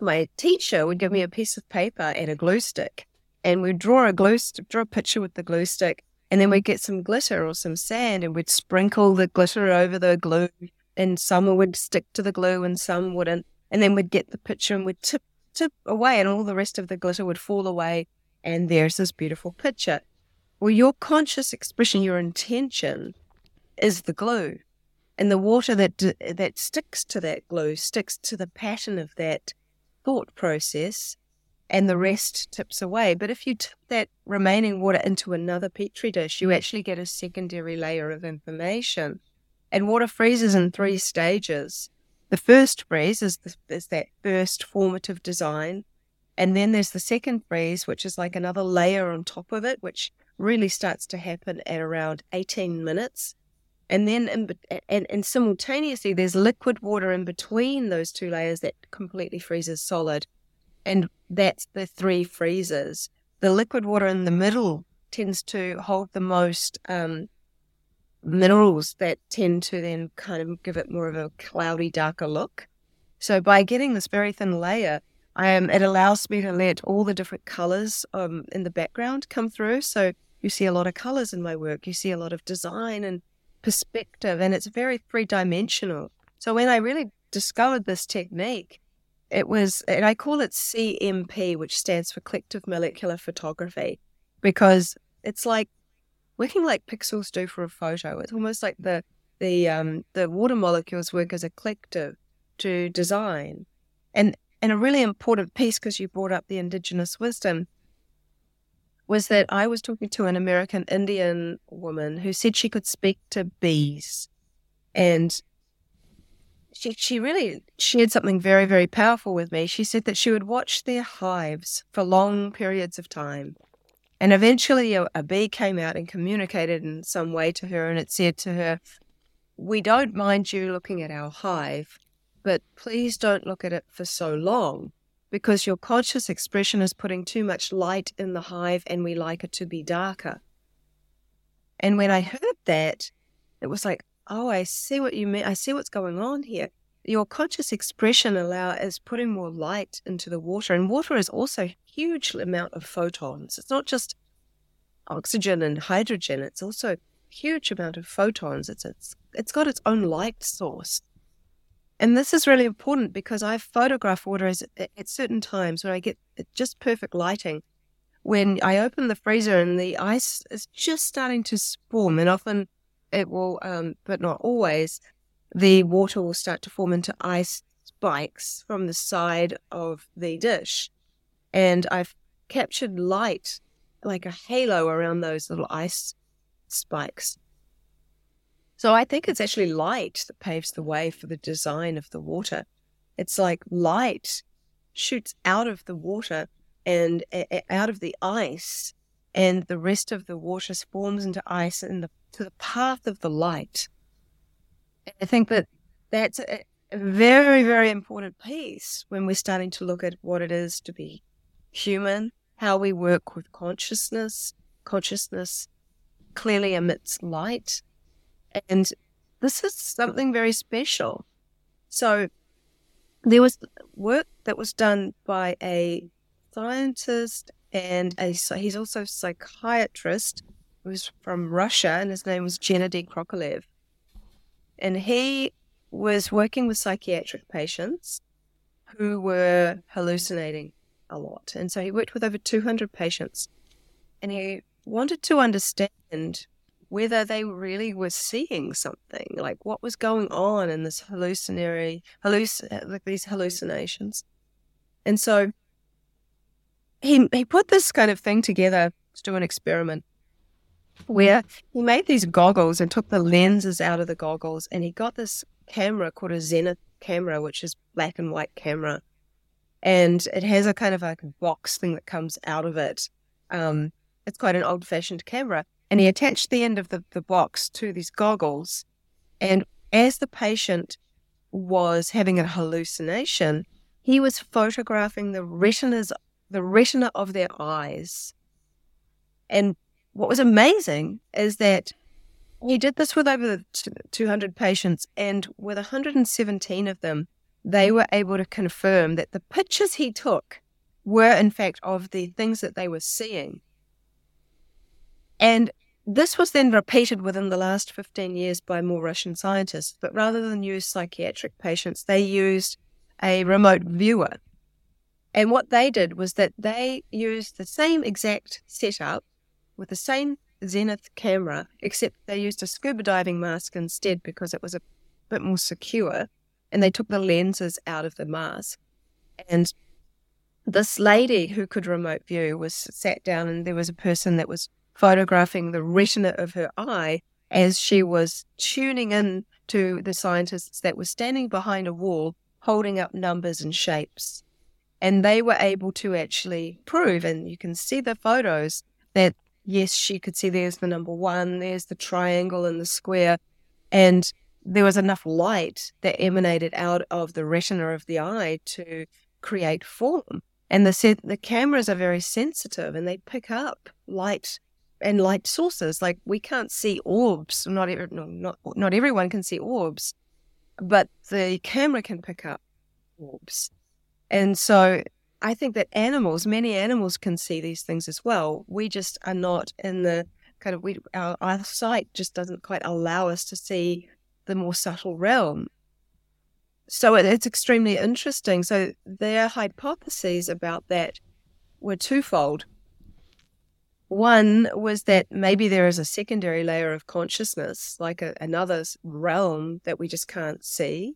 my teacher would give me a piece of paper and a glue stick, and we'd draw a glue st- draw a picture with the glue stick, and then we'd get some glitter or some sand, and we'd sprinkle the glitter over the glue and some would stick to the glue and some wouldn't. And then we'd get the picture and we'd tip, tip away, and all the rest of the glitter would fall away. And there's this beautiful picture. Well, your conscious expression, your intention is the glue. And the water that that sticks to that glue sticks to the pattern of that thought process, and the rest tips away. But if you tip that remaining water into another petri dish, you mm. actually get a secondary layer of information. And water freezes in three stages. The first freeze is, the, is that first formative design. And then there's the second freeze, which is like another layer on top of it, which really starts to happen at around 18 minutes. And then, in, and, and simultaneously, there's liquid water in between those two layers that completely freezes solid. And that's the three freezes. The liquid water in the middle tends to hold the most um, minerals that tend to then kind of give it more of a cloudy, darker look. So by getting this very thin layer, um, it allows me to let all the different colors um, in the background come through. So you see a lot of colors in my work. You see a lot of design and perspective, and it's very three dimensional. So when I really discovered this technique, it was, and I call it CMP, which stands for Collective Molecular Photography, because it's like working like pixels do for a photo. It's almost like the the um, the water molecules work as a collective to design. And and a really important piece because you brought up the indigenous wisdom was that I was talking to an American Indian woman who said she could speak to bees, and she she really shared something very very powerful with me. She said that she would watch their hives for long periods of time and eventually, a, a, bee came out and communicated in some way to her, and it said to her, We don't mind you looking at our hive, but please don't look at it for so long because your conscious expression is putting too much light in the hive, and we like it to be darker. And when I heard that, it was like, Oh, I see what you mean. I see what's going on here. your conscious expression allow is putting more light into the water, and water is also a huge amount of photons. It's not just oxygen and hydrogen; it's also a huge amount of photons. It's it's it's got its own light source, and this is really important because I photograph water as, at certain times when I get just perfect lighting. When I open the freezer and the ice is just starting to form, and often it will, um, but not always, the water will start to form into ice spikes from the side of the dish. And I've captured light like a halo around those little ice spikes. So I think it's actually light that paves the way for the design of the water. It's like light shoots out of the water and out of the ice, and the rest of the water forms into ice in the to the path of the light. I think that that's a, a very, very important piece when we're starting to look at what it is to be human, how we work with consciousness. Consciousness clearly emits light. And this is something very special. So there was work that was done by a scientist and a he's also a psychiatrist who's from Russia and his name was Gennady Krokhalev. And he was working with psychiatric patients who were hallucinating a lot. And so he worked with over 200 patients and he wanted to understand whether they really were seeing something, like what was going on in this hallucinatory, halluc- like these hallucinations. And so he, he put this kind of thing together to do an experiment where he made these goggles and took the lenses out of the goggles and he got this camera called a Zenit camera, which is black and white camera. And it has a kind of like box thing that comes out of it. Um, it's quite an old fashioned camera. And he attached the end of the, the box to these goggles. And as the patient was having a hallucination, he was photographing the retinas, the retina of their eyes. And what was amazing is that he did this with over 200 patients, and with 117 of them, they were able to confirm that the pictures he took were, in fact, of the things that they were seeing. And this was then repeated within the last 15 years by more Russian scientists, but rather than use psychiatric patients, they used a remote viewer. And what they did was that they used the same exact setup with the same Zenit camera, except they used a scuba diving mask instead because it was a bit more secure. And they took the lenses out of the mask. And this lady who could remote view was sat down, and there was a person that was photographing the retina of her eye as she was tuning in to the scientists that were standing behind a wall holding up numbers and shapes. And they were able to actually prove, and you can see the photos, that yes, she could see there's the number one, there's the triangle and the square. And there was enough light that emanated out of the retina of the eye to create form. And the the cameras are very sensitive and they pick up light and light sources. Like we can't see orbs. Not every, no, not not everyone can see orbs, but the camera can pick up orbs. And so I think that animals, many animals can see these things as well. We just are not in the kind of, we, our, our sight just doesn't quite allow us to see the more subtle realm. So it, it's extremely interesting. So their hypotheses about that were twofold. One was that maybe there is a secondary layer of consciousness, like a, another realm that we just can't see.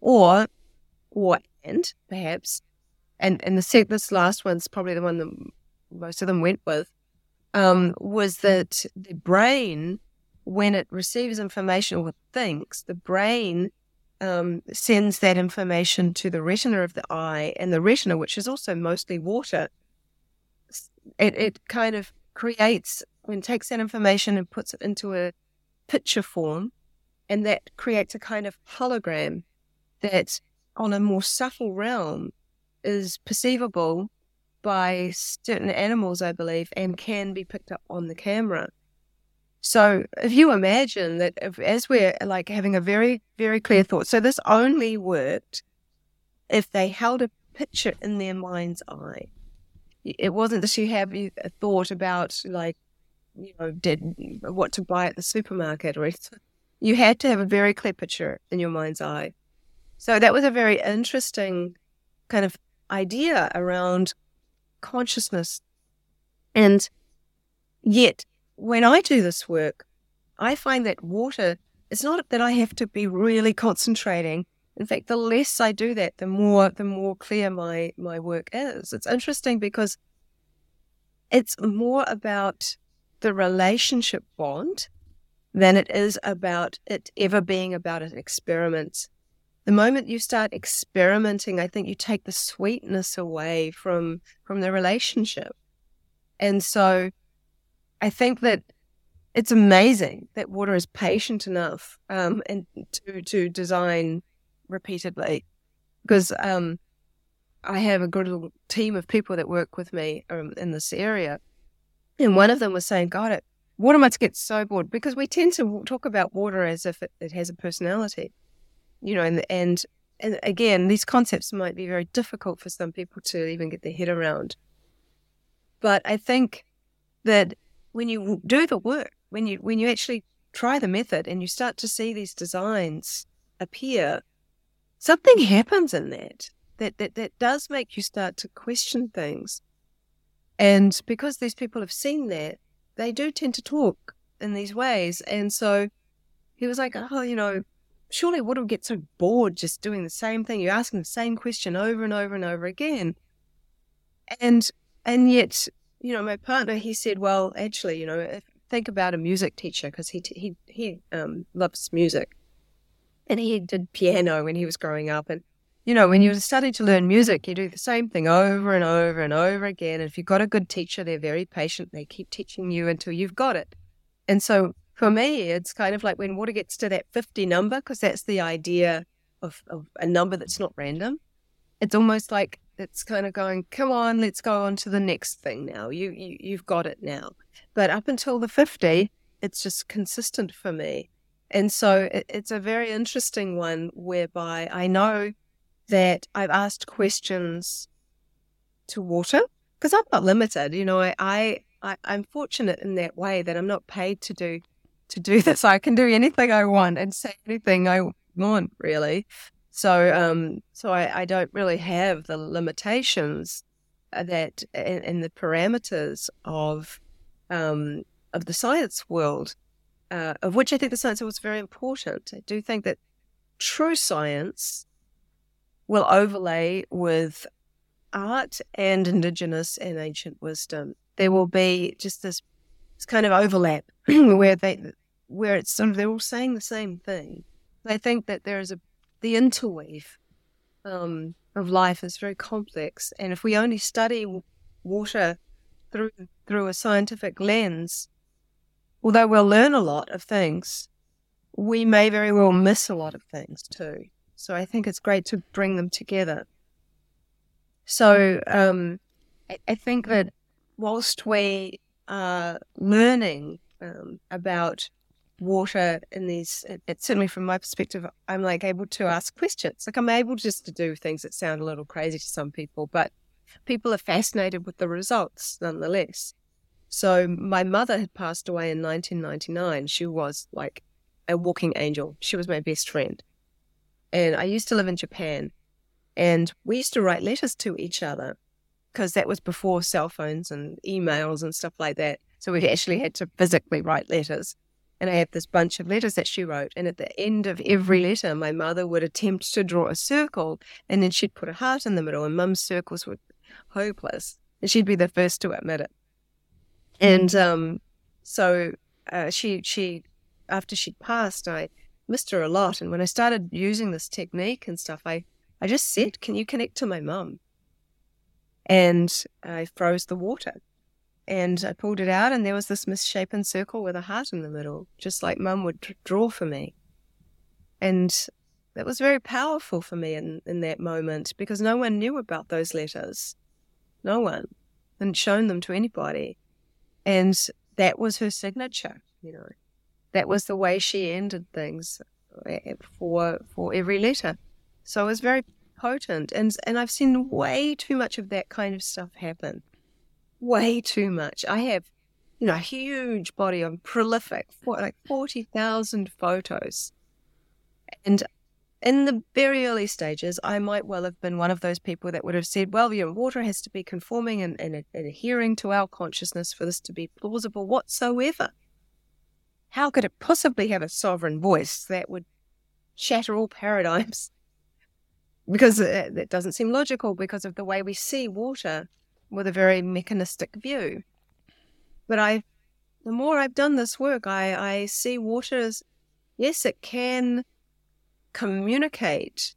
Or, or, and perhaps and and the this last one's probably the one that most of them went with, um, was that the brain, when it receives information or thinks, the brain um, sends that information to the retina of the eye, and the retina, which is also mostly water, it, it kind of creates and takes that information and puts it into a picture form, and that creates a kind of hologram that on a more subtle realm is perceivable by certain animals, I believe, and can be picked up on the camera. So if you imagine that if, as we're like having a very, very clear thought, so this only worked if they held a picture in their mind's eye. It wasn't that you have a thought about like, you know, did what to buy at the supermarket or anything. You had to have a very clear picture in your mind's eye. So that was a very interesting kind of idea around consciousness. And yet, when I do this work, I find that water, it's not that I have to be really concentrating. In fact, the less I do that, the more the more clear my my work is. It's interesting because it's more about the relationship bond than it is about it ever being about an experiment the moment you start experimenting, I think you take the sweetness away from from the relationship. And so I think that it's amazing that water is patient enough um, and to to design repeatedly because um, I have a good little team of people that work with me um, in this area, and one of them was saying, "God, it water must get so bored because we tend to talk about water as if it, it has a personality." You know, and and and again, these concepts might be very difficult for some people to even get their head around. But I think that when you do the work, when you when you actually try the method and you start to see these designs appear, something happens in that that that, that does make you start to question things. And because these people have seen that, they do tend to talk in these ways. And so he was like, oh, you know, surely would get so bored just doing the same thing. You're asking the same question over and over and over again. And and yet, you know, my partner he said, well, actually, you know, think about a music teacher because he he he um, loves music, and he did piano when he was growing up, and you know, when you're starting to learn music, you do the same thing over and over and over again. And if you've got a good teacher, they're very patient. They keep teaching you until you've got it. And so for me, it's kind of like when water gets to that 50 number, because that's the idea of, of a number that's not random. It's almost like it's kind of going, come on, let's go on to the next thing now. You, you you've got it now. But up until the 50, it's just consistent for me. And so it, it's a very interesting one whereby I know that I've asked questions to water because I'm not limited. You know, I, I, I, I'm fortunate in that way that I'm not paid to do to do [laughs] this. I can do anything I want and say anything I want, really. So, um, so I, I don't really have the limitations uh, that and, the parameters of um, of the science world, uh, of which I think the science world is very important. I do think that true science will overlay with art and indigenous and ancient wisdom. There will be just this, this kind of overlap [clears throat] where they where it's sort of they're all saying the same thing. I think that there is a the interweave um, of life is very complex, and if we only study water through through a scientific lens, although we'll learn a lot of things, we may very well miss a lot of things too. So I think it's great to bring them together. So um, I, I think that whilst we are learning um, about water in these it, certainly from my perspective i'm like able to ask questions. Like i'm able just to do things that sound a little crazy to some people but people are fascinated with the results nonetheless. So my mother had passed away in 1999 she was like a walking angel. She was my best friend. And i used to live in japan and we used to write letters to each other because that was before cell phones and emails and stuff like that. So we actually had to physically write letters and I have this bunch of letters that she wrote. And at the end of every letter, my mother would attempt to draw a circle and then she'd put a heart in the middle. And mum's circles were hopeless. And she'd be the first to admit it. And um, so uh, she, she, after she'd passed, I missed her a lot. And when I started using this technique and stuff, I, I just said, Can you connect to my mum? And I froze the water and I pulled it out, and there was this misshapen circle with a heart in the middle, just like Mum would draw for me. And that was very powerful for me in, in that moment because no one knew about those letters. No one. hadn't shown them to anybody. And that was her signature. you know. That was the way she ended things eh, for for every letter. So it was very potent. And and I've seen way too much of that kind of stuff happen. Way too much. I have, you know, a huge body of prolific, like forty thousand photos. And in the very early stages, I might well have been one of those people that would have said, well, you know, water has to be conforming and, and, and adhering to our consciousness for this to be plausible whatsoever. How could it possibly have a sovereign voice that would shatter all [laughs] paradigms? Because uh, it, it doesn't seem logical because of the way we see water with a very mechanistic view. But I, the more I've done this work, I, I see water as, yes, it can communicate.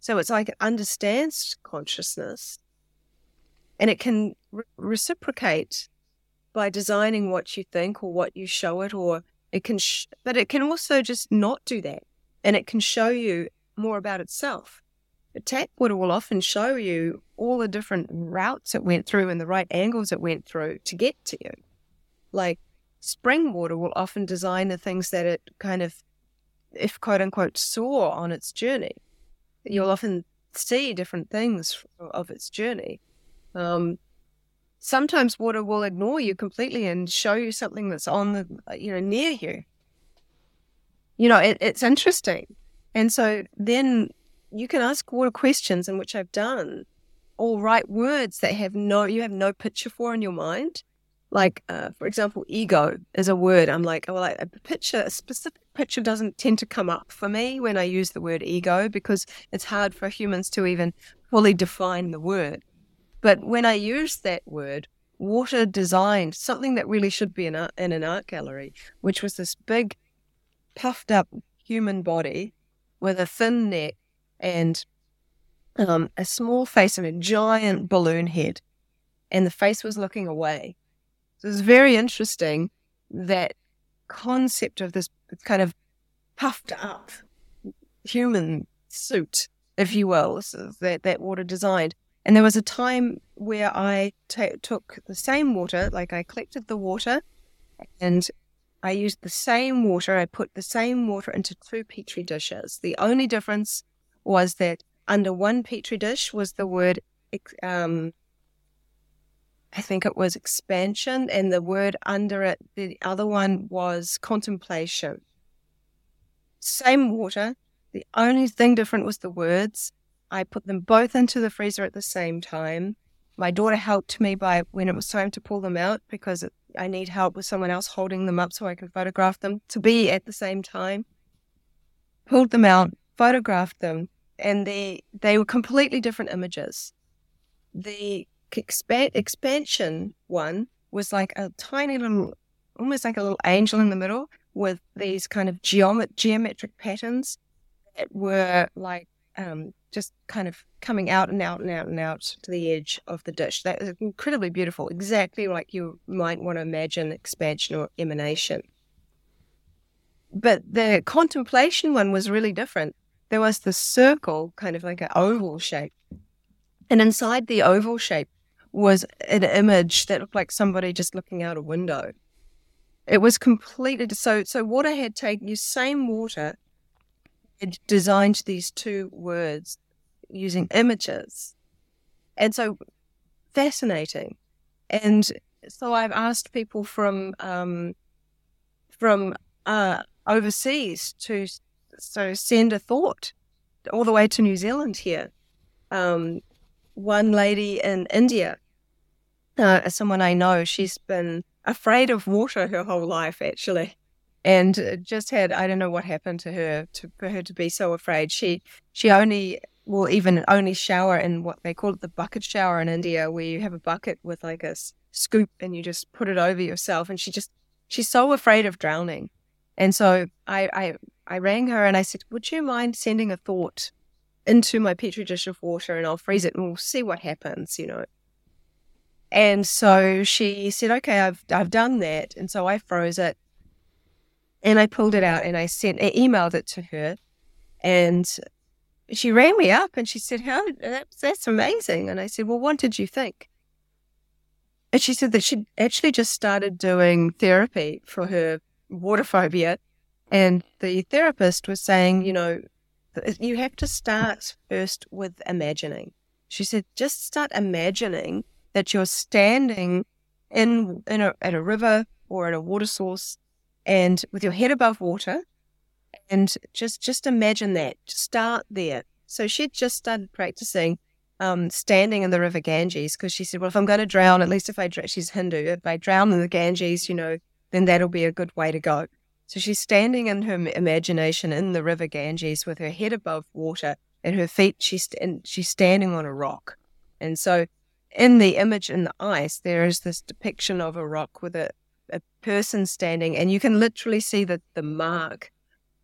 So it's like it understands consciousness and it can re- reciprocate by designing what you think or what you show it, or it can, sh- but it can also just not do that and it can show you more about itself. The tap water will often show you all the different routes it went through and the right angles it went through to get to you. Like spring water will often design the things that it kind of if quote unquote saw on its journey. You'll often see different things of its journey. Um, sometimes water will ignore you completely and show you something that's on the you know near you. You know, it, it's interesting, and so then you can ask water questions, in which I've done, or write words that have no you have no picture for in your mind, like uh, for example ego is a word. I'm like well a picture a specific picture doesn't tend to come up for me when i use the word ego because it's hard for humans to even fully define the word. But when i use that word water designed something that really should be in, a, in an art gallery which was this big puffed up human body with a thin neck and um, a small face and a giant balloon head and the face was looking away so it's very interesting that concept of this kind of puffed up human suit, if you will, that, that water designed. And there was a time where I t- took the same water, like I collected the water and I used the same water. I put the same water into two petri dishes. The only difference was that under one petri dish was the word um, I think it was expansion, and the word under it, the other one was contemplation. Same water. The only thing different was the words. I put them both into the freezer at the same time. My daughter helped me by when it was time to pull them out because I need help with someone else holding them up so I can photograph them to be at the same time. Pulled them out, photographed them, and they they were completely different images. The expand, expansion one was like a tiny little, almost like a little angel in the middle with these kind of geomet- geometric patterns that were like um, just kind of coming out and out and out and out to the edge of the dish. That was incredibly beautiful, exactly like you might want to imagine expansion or emanation. But the contemplation one was really different. There was the circle, kind of like an oval shape. And inside the oval shape was an image that looked like somebody just looking out a window. It was completely so. So water had taken you same water had designed these two words using images, and so fascinating. And so I've asked people from um, from uh, overseas to so send a thought all the way to New Zealand here. Um, one lady in India, uh, someone I know, she's been afraid of water her whole life, actually. And just had, I don't know what happened to her to, for her to be so afraid. She, she only will even only shower in what they call it the bucket shower in India, where you have a bucket with like a scoop and you just put it over yourself. And she just, she's so afraid of drowning. And so I, I, I rang her and I said, Would you mind sending a thought into my petri dish of water and I'll freeze it and we'll see what happens, you know. And so she said, "Okay, I've I've done that." And so I froze it, and I pulled it out and I sent, I emailed it to her, and she rang me up and she said, "How that's that's amazing." And I said, "Well, what did you think?" And she said that she'd actually just started doing therapy for her water phobia. And the therapist was saying, you know, you have to start first with imagining. She said, just start imagining that you're standing in, in a, at a river or at a water source and with your head above water and just just imagine that start there so she'd just started practicing um, standing in the river ganges because she said well if i'm going to drown at least if i she's hindu if i drown in the ganges you know then that'll be a good way to go so she's standing in her imagination in the river ganges with her head above water and her feet she's and she's standing on a rock and so in the image in the ice there is this depiction of a rock with a, a person standing and you can literally see the, the mark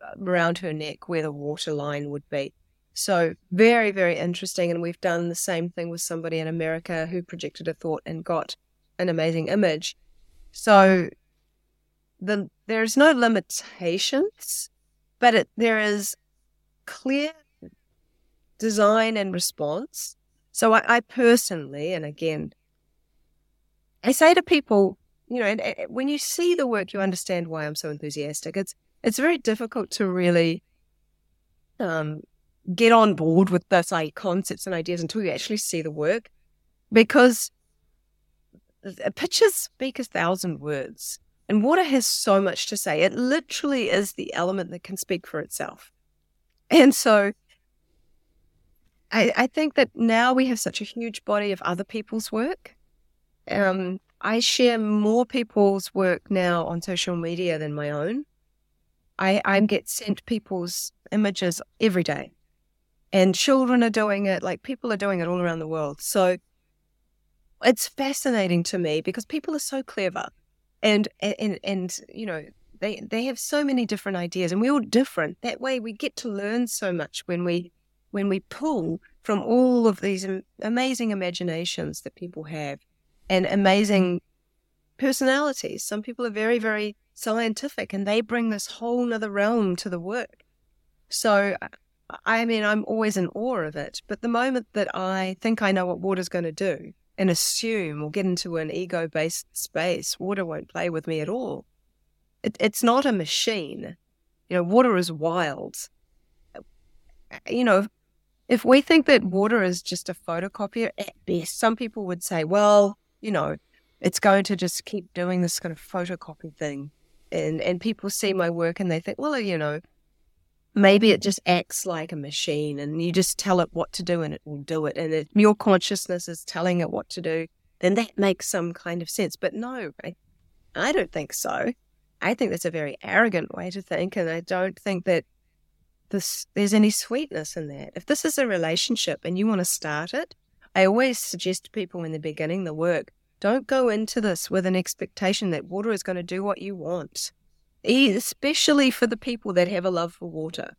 uh, around her neck where the water line would be. So very, very interesting. And we've done the same thing with somebody in America who projected a thought and got an amazing image. So the there's no limitations, but it, there is clear design and response. So I, I personally, and again, I say to people, you know, and, and when you see the work, you understand why I'm so enthusiastic. It's it's very difficult to really um, get on board with those like concepts and ideas until you actually see the work because uh, pictures speak a thousand words and water has so much to say. It literally is the element that can speak for itself. And so I, I think that now we have such a huge body of other people's work. Um, i share more people's work now on social media than my own. I, I get sent people's images every day. And children are doing it, like people are doing it all around the world. So it's fascinating to me because people are so clever and and and you know they they have so many different ideas and we're all different that way we get to learn so much when we when we pull from all of these amazing imaginations that people have and amazing personalities some people are very very scientific and they bring this whole nother realm to the work. So, I mean, I'm always in awe of it. But the moment that I think I know what water's going to do and assume or get into an ego based space, water won't play with me at all. It, it's not a machine. You know, water is wild. You know, if we think that water is just a photocopier, at best, some people would say, well, you know, it's going to just keep doing this kind of photocopy thing and and people see my work and they think, well, you know, maybe it just acts like a machine, and you just tell it what to do, and it will do it, and your consciousness is telling it what to do, then that makes some kind of sense. But no, I, I don't think so. I think that's a very arrogant way to think, and I don't think that this there's any sweetness in that. If this is a relationship and you want to start it, I always suggest to people in the beginning the work don't go into this with an expectation that water is going to do what you want, especially for the people that have a love for water.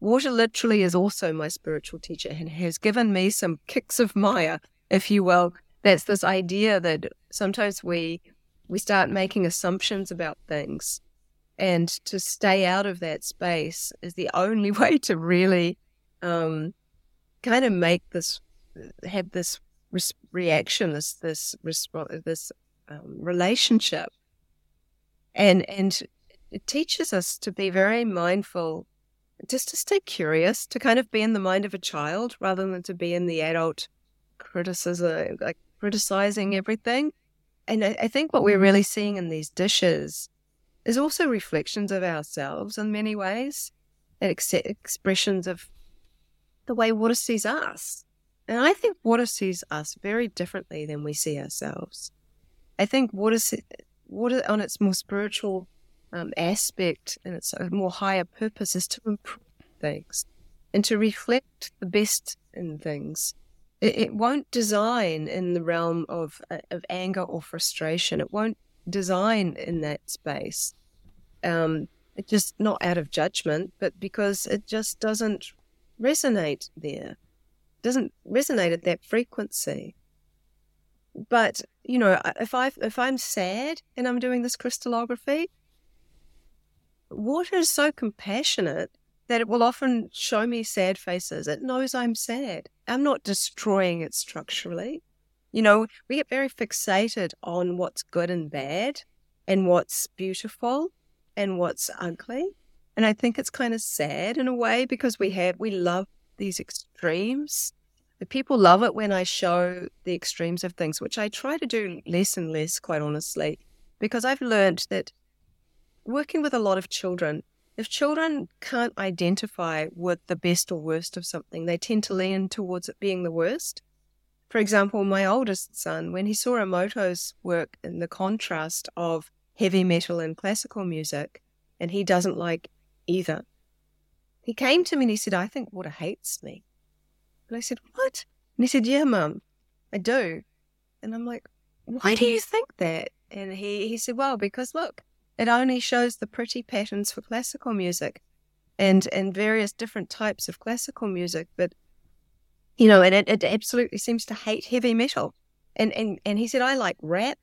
Water literally is also my spiritual teacher and has given me some kicks of Maya, if you will. That's this idea that sometimes we we start making assumptions about things and to stay out of that space is the only [laughs] way to really um, kind of make this have this reaction, this this this um, relationship, and and it teaches us to be very mindful, just to stay curious, to kind of be in the mind of a child rather than to be in the adult criticism, like criticizing everything. And I, I think what we're mm-hmm. really seeing in these dishes is also reflections of ourselves in many ways, and ex- expressions of the way water sees us. And I think water sees us very differently than we see ourselves. I think water, water on its more spiritual um, aspect and its a more higher purpose is to improve things and to reflect the best in things. It, it won't design in the realm of, uh, of anger or frustration. It won't design in that space. Um, it just not out of judgment, but because it just doesn't resonate there doesn't resonate at that frequency. But you know, if I if I'm sad and I'm doing this crystallography, water is so compassionate that it will often show me sad faces. It knows I'm sad. I'm not destroying it structurally. You know, we get very fixated on what's good and bad and what's beautiful. and what's ugly. And I think it's kind of sad in a way because we have, we love these extremes. The people love it when I show the extremes of things, which I try to do less and less, quite honestly, because I've learned that working with a lot of children, if children can't identify with the best or worst of something, they tend to lean towards it being the worst. For example, my oldest son, when he saw Emoto's work in the contrast of heavy metal and classical music, and he doesn't like either, he came to me and he said, I think water hates me. And I said, What? And he said, Yeah, mum, I do. And I'm like, Why do you think that? And he, he said, Well, because look, it only shows the pretty patterns for classical music and, and various different types of classical music, but you know, and it, it absolutely seems to hate heavy metal. And, and, and he said, I like rap.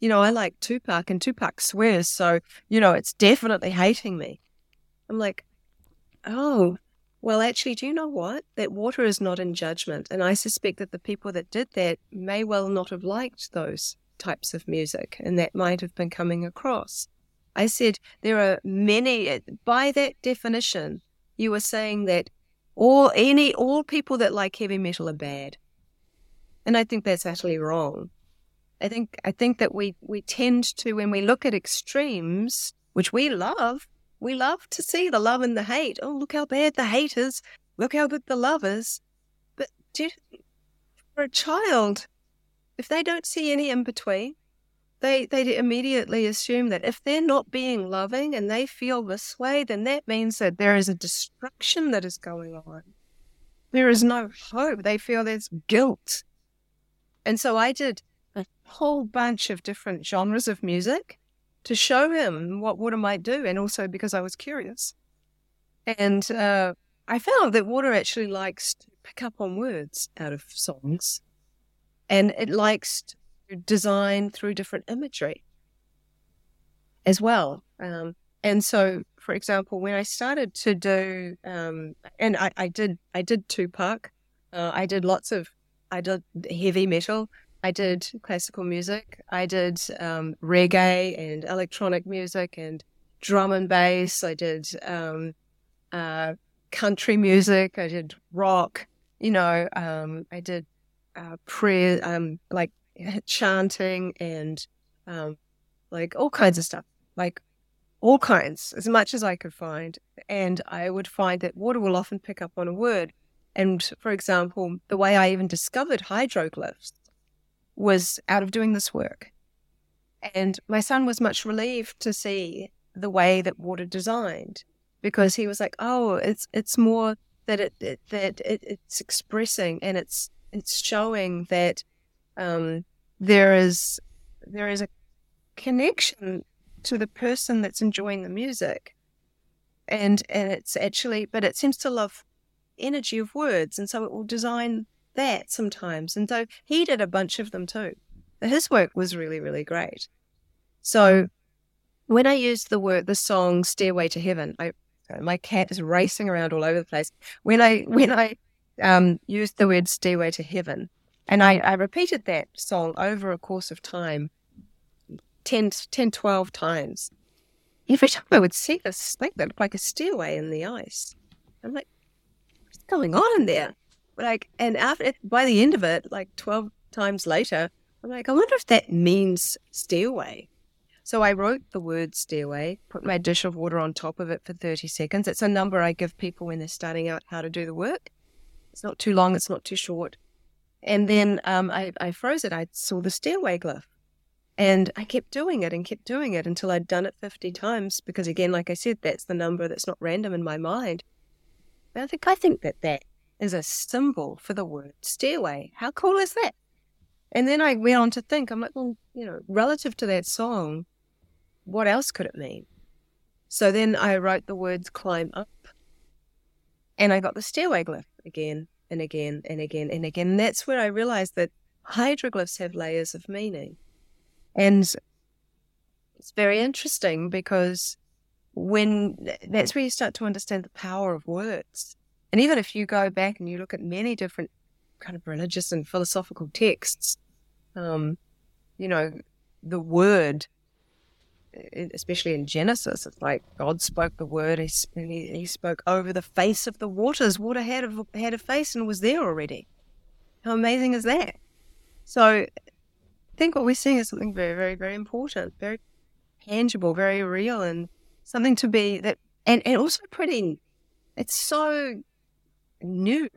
You know, I like Tupac and Tupac swears. So, you know, it's definitely hating me. I'm like, oh, well, actually, do you know what? That water is not in judgment. And I suspect that the people that did that may well not have liked those types of music, and that might have been coming across. I said there are many, by that definition, you were saying that all any all people that like heavy metal are bad. And I think that's utterly wrong. I think I think that we we tend to when we look at extremes, which we love, we love to see the love and the hate. Oh, look how bad the hate is. Look how good the love is. But for a child, if they don't see any in between, they they immediately assume that if they're not being loving and they feel this way, then that means that there is a destruction that is going on. There is no hope. They feel there's guilt. And so I did a whole bunch of different genres of music to show him what water might do, and also because I was curious. And uh, I found that water actually likes to pick up on words out of songs, and it likes to design through different imagery as well. Um, and so, for example, when I started to do, um, and I, I, did, I did Tupac. Uh, I did lots of, I did heavy metal. I did classical music. I did um, reggae and electronic music and drum and bass. I did um, uh, country music. I did rock. You know, um, I did uh, prayer, um, like [laughs] chanting and um, like all kinds of stuff, like all kinds, as much as I could find. And I would find that water will often pick up on a word. And for example, the way I even discovered hydroglyphs was out of doing this work. And my son was much relieved to see the way that water designed because he was like, "Oh, it's it's more that it, it that it, it's expressing and it's it's showing that um, there is there is a connection to the person that's enjoying the music. And and it's actually but it seems to love energy of words. And so it will design that sometimes. And so he did a bunch of them too. His work was really really great. So when i used the word the song stairway to heaven i my cat is racing around all over the place. When i when i um, used the word stairway to heaven and I, I repeated that song over a course of time 10, 10, 12 times. Every time I would see this thing that looked like a stairway in the ice. I'm like, what's going on in there? Like, and after by the end of it, like 12 times later, I'm like, I wonder if that means stairway. So I wrote the word stairway, put my dish of water on top of it for 30 seconds. It's a number I give people when they're starting out how to do the work. It's not too long, it's not too short. And then um, I, I froze it. I saw the stairway glyph. And I kept doing it and kept doing it until I'd done it 50 times. Because again, like I said, that's the number that's not random in my mind. But I think I think that that is a symbol for the word stairway. How cool is that? And then I went on to think, I'm like, well, you know, relative to that song, what else could it mean? So then I wrote the words climb up and I got the stairway glyph again and again and again and again. And that's where I realized that hydroglyphs have layers of meaning. And it's very interesting because when that's where you start to understand the power of words. And even if you go back and you look at many different kind of religious and philosophical texts, um, you know, the word especially in Genesis, it's like God spoke the word. He, he spoke over the face of the waters. Water had a, had a face and was there already. How amazing is that? So I think what we're seeing is something very, very, very important, very tangible, very real, and something to be that, and, and also pretty, it's so new.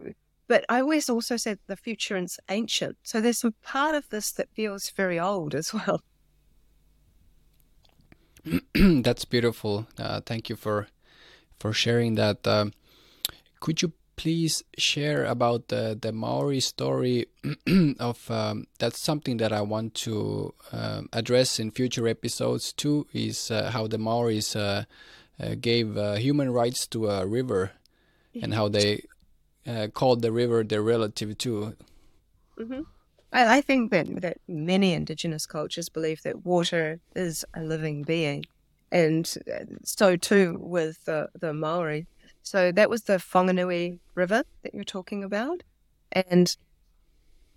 But I always also said the future is ancient. So there's some part of this that feels very old as well. [clears throat] That's beautiful. Uh, thank you for for sharing that. Um, could you please share about the the Maori story [clears throat] of um, that's something that I want to uh, address in future episodes too. Is uh, how the Maoris uh, uh, gave uh, human rights to a river, and how they called the river their relative too. Mm-hmm. I, I think that, that many indigenous cultures believe that water is a living being, and uh, so too with the, the Maori. So that was the Whanganui River that you're talking about, and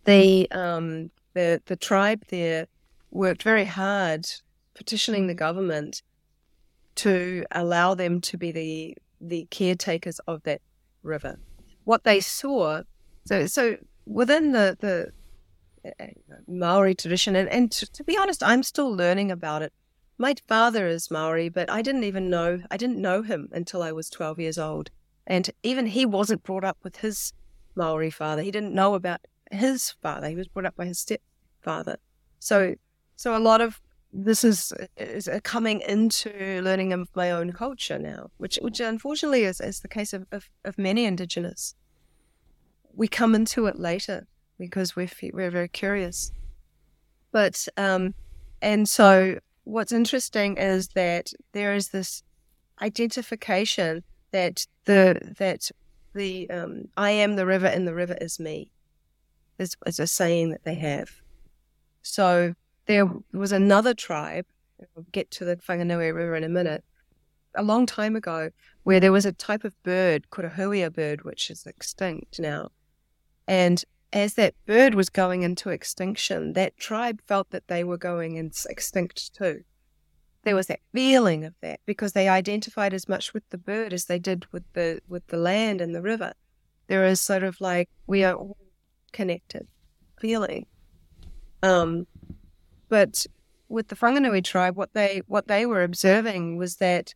the um, the the tribe there worked very hard petitioning the government to allow them to be the the caretakers of that river. What they saw, so so within the the Uh, Maori tradition. And, and to, to, be honest, I'm still learning about it. My father is Maori, but I didn't even know, I didn't know him until I was 12 years old. And even he wasn't brought up with his Maori father. He didn't know about his father. He was brought up by his stepfather. So, so a lot of this is, is uh, coming into learning of my own culture now, which, which unfortunately is, is the case of, of, of many Indigenous. We come into it later because we're we're very curious. But um, and so what's interesting is that there is this identification that the that the um, I am the river and the river is me is, is a saying that they have. So there was another tribe. We'll get to the Whanganui River in a minute. A long time ago, where there was a type of bird called a huia bird, which is extinct now, and as that bird was going into extinction, that tribe felt that they were going extinct too. There was that feeling of that because they identified as much with the bird as they did with the with the land and the river. There is sort of like we are all connected feeling. Um, but with the Whanganui tribe, what they what they were observing was that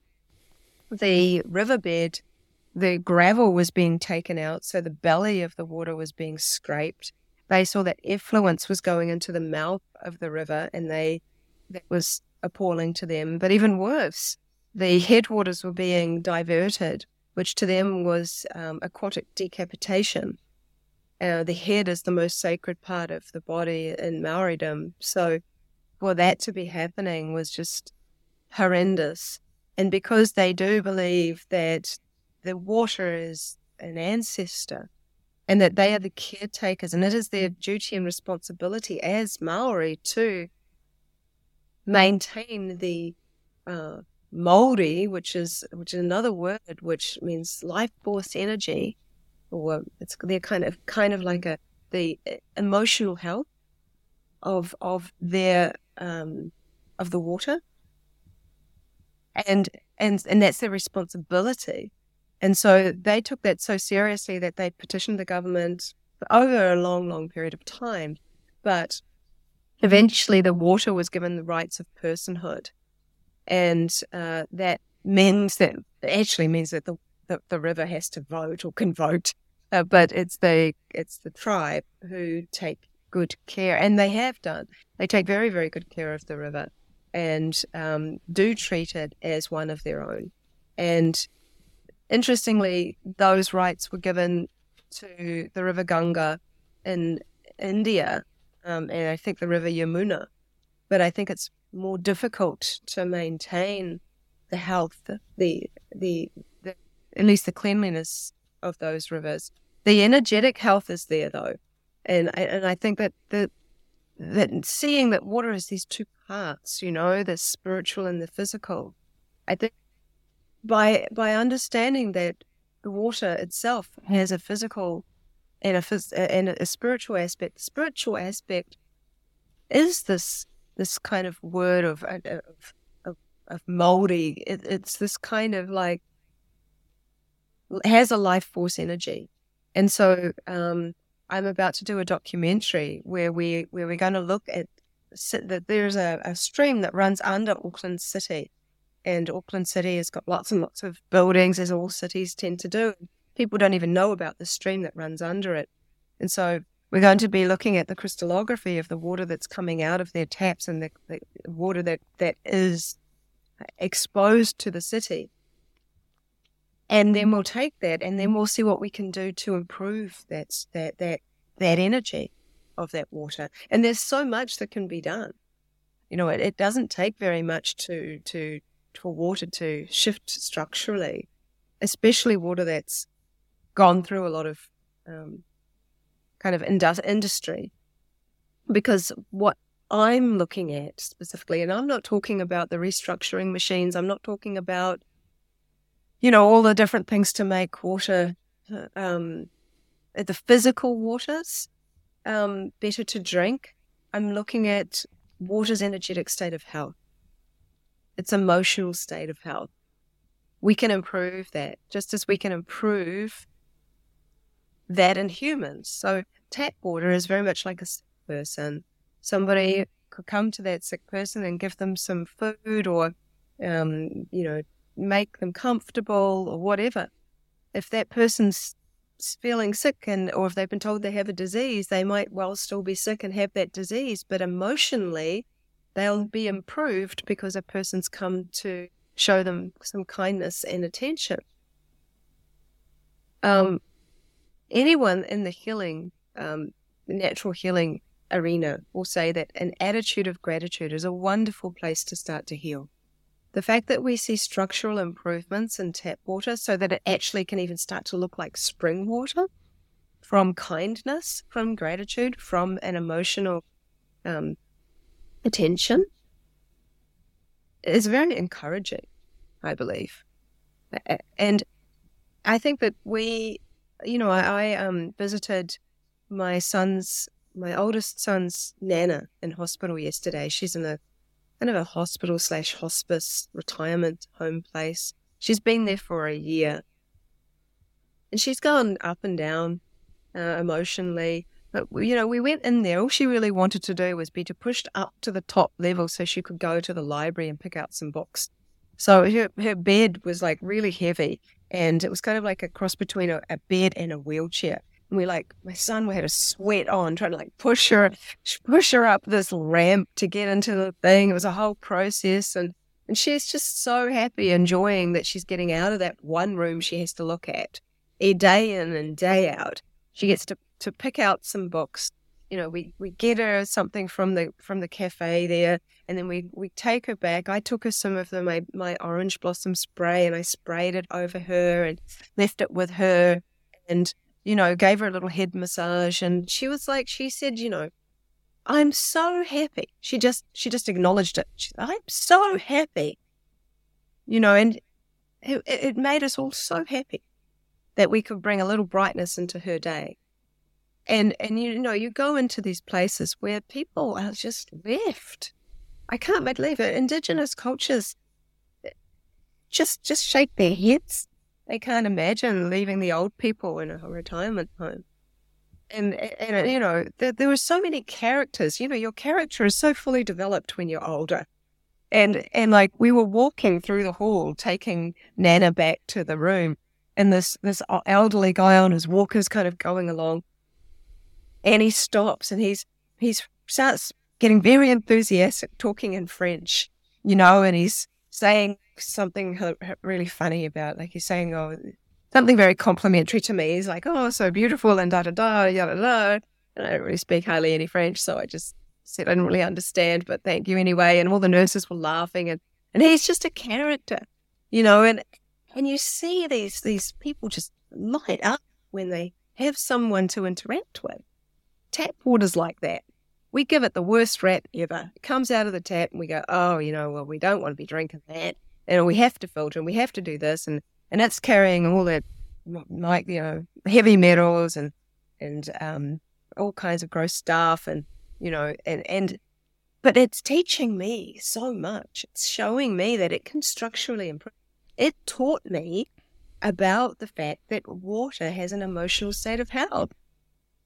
the riverbed the gravel was being taken out, so the belly of the water was being scraped. They saw that effluence was going into the mouth of the river, and they that was appalling to them. But even worse, the headwaters were being diverted, which to them was um, aquatic decapitation. Uh, the head is the most sacred part of the body in Maoridom, so for that to be happening was just horrendous. And because they do believe that the water is an ancestor and that they are the caretakers and it is their duty and responsibility as Maori to maintain the uh, mauri, which is which is another word which means life force energy, or it's they're kind of kind of like a the emotional health of of their um, of the water, and and and that's their responsibility. And so they took that so seriously that they petitioned the government over a long, long period of time. But eventually the water was given the rights of personhood. And uh, that means that actually means that the, the, the, river has to vote or can vote. Uh, but it's the it's the tribe who take good care, and they have done. They take very very good care of the river, and um, do treat it as one of their own. And Interestingly, those rights were given to the River Ganga in India, um, and I think the River Yamuna. But I think it's more difficult to maintain the health, the, the, the at least the cleanliness of those rivers. The energetic health is there though, and and I think that the that seeing that water has these two parts, you know, the spiritual and the physical. I think by by understanding that the water itself has a physical and a phys- uh, and a spiritual aspect. The spiritual aspect is this this kind of word of, uh, uh, of, of of moldy. It, it's this kind of like has a life force energy, and so um, I'm about to do a documentary where we where we're going to look at that. There's a, a stream that runs under Auckland City, and Auckland City has got lots and lots of buildings, as all cities tend to do. People don't even know about the stream that runs under it, and so we're going to be looking at the crystallography of the water that's coming out of their taps and the, the water that, that is exposed to the city. And then we'll take that and then we'll see what we can do to improve that, that, that, that energy of that water. And there's so much that can be done. You know, it, it doesn't take very much to, to, for water to shift structurally, especially water that's gone through a lot of um, kind of industry. Because what I'm looking at specifically, and I'm not talking about the restructuring machines, I'm not talking about, you know, all the different things to make water, uh, um, the physical waters um, better to drink. I'm looking at water's energetic state of health, its emotional state of health. We can improve that just as we can improve that in humans. So tap water is very much like a sick person. Somebody could come to that sick person and give them some food or, um, you know, make them comfortable or whatever. If that person's feeling sick and or if they've been told they have a disease, they might well still be sick and have that disease, but emotionally they'll be improved because a person's come to show them some kindness and attention. Um, anyone in the healing, um, natural healing arena will say that an attitude of gratitude is a wonderful place to start to heal. The fact that we see structural improvements in tap water so that it actually can even start to look like spring water from kindness, from gratitude, from an emotional um, attention is very encouraging, I believe. And I think that we you know, I, I um, visited my son's, my oldest son's nana in hospital yesterday. She's in a kind of a hospital slash hospice retirement home place. She's been there for a year, and she's gone up and down uh, emotionally. But you know, we went in there. All she really wanted to do was be to pushed up to the top level so she could go to the library and pick out some books. So her her bed was like really heavy, and it was kind of like a cross between a, a bed and a wheelchair. And we like my son we had a sweat on trying to like push her push her up this ramp to get into the thing. It was a whole process and and she's just so happy enjoying that she's getting out of that one room she has to look at a day in and day out. She gets to, to pick out some books you know, we, we get her something from the from the cafe there, and then we, we take her back. I took her some of the my, my orange blossom spray, and I sprayed it over her and left it with her, and you know, gave her a little head massage. And she was like, she said, you know, I'm so happy. She just she just acknowledged it. She, I'm so happy, you know, and it, it made us all so happy that we could bring a little brightness into her day and and you know you go into these places where people are just left i can't believe it. Indigenous cultures eh, just just shake their heads. They can't imagine leaving the old people in a retirement home. And and you know there, there were so many characters. You know your character is so fully developed when you're older. And and like we were walking through the hall taking nana back to the room and this this elderly guy on his walker's kind of going along and he stops and he's he's starts getting very enthusiastic, talking in French, you know, and he's saying something really funny about, like he's saying, oh, something very complimentary to me. He's like, oh, so beautiful and da da da, yada da. And I don't really speak hardly any French, so I just said I didn't really understand, but thank you anyway. And all the nurses were laughing, and and he's just a character, you know, and and you see these these people just light up when they have someone to interact with tap water's like that. We give it the worst rap ever. It comes out of the tap and we go, oh, you know, well, we don't want to be drinking that. And we have to filter and we have to do this. And, and it's carrying all that, like, you know, heavy metals and, and um, all kinds of gross stuff. And, you know, and, and, but it's teaching me so much. It's showing me that it can structurally improve. It taught me about the fact that water has an emotional state of health.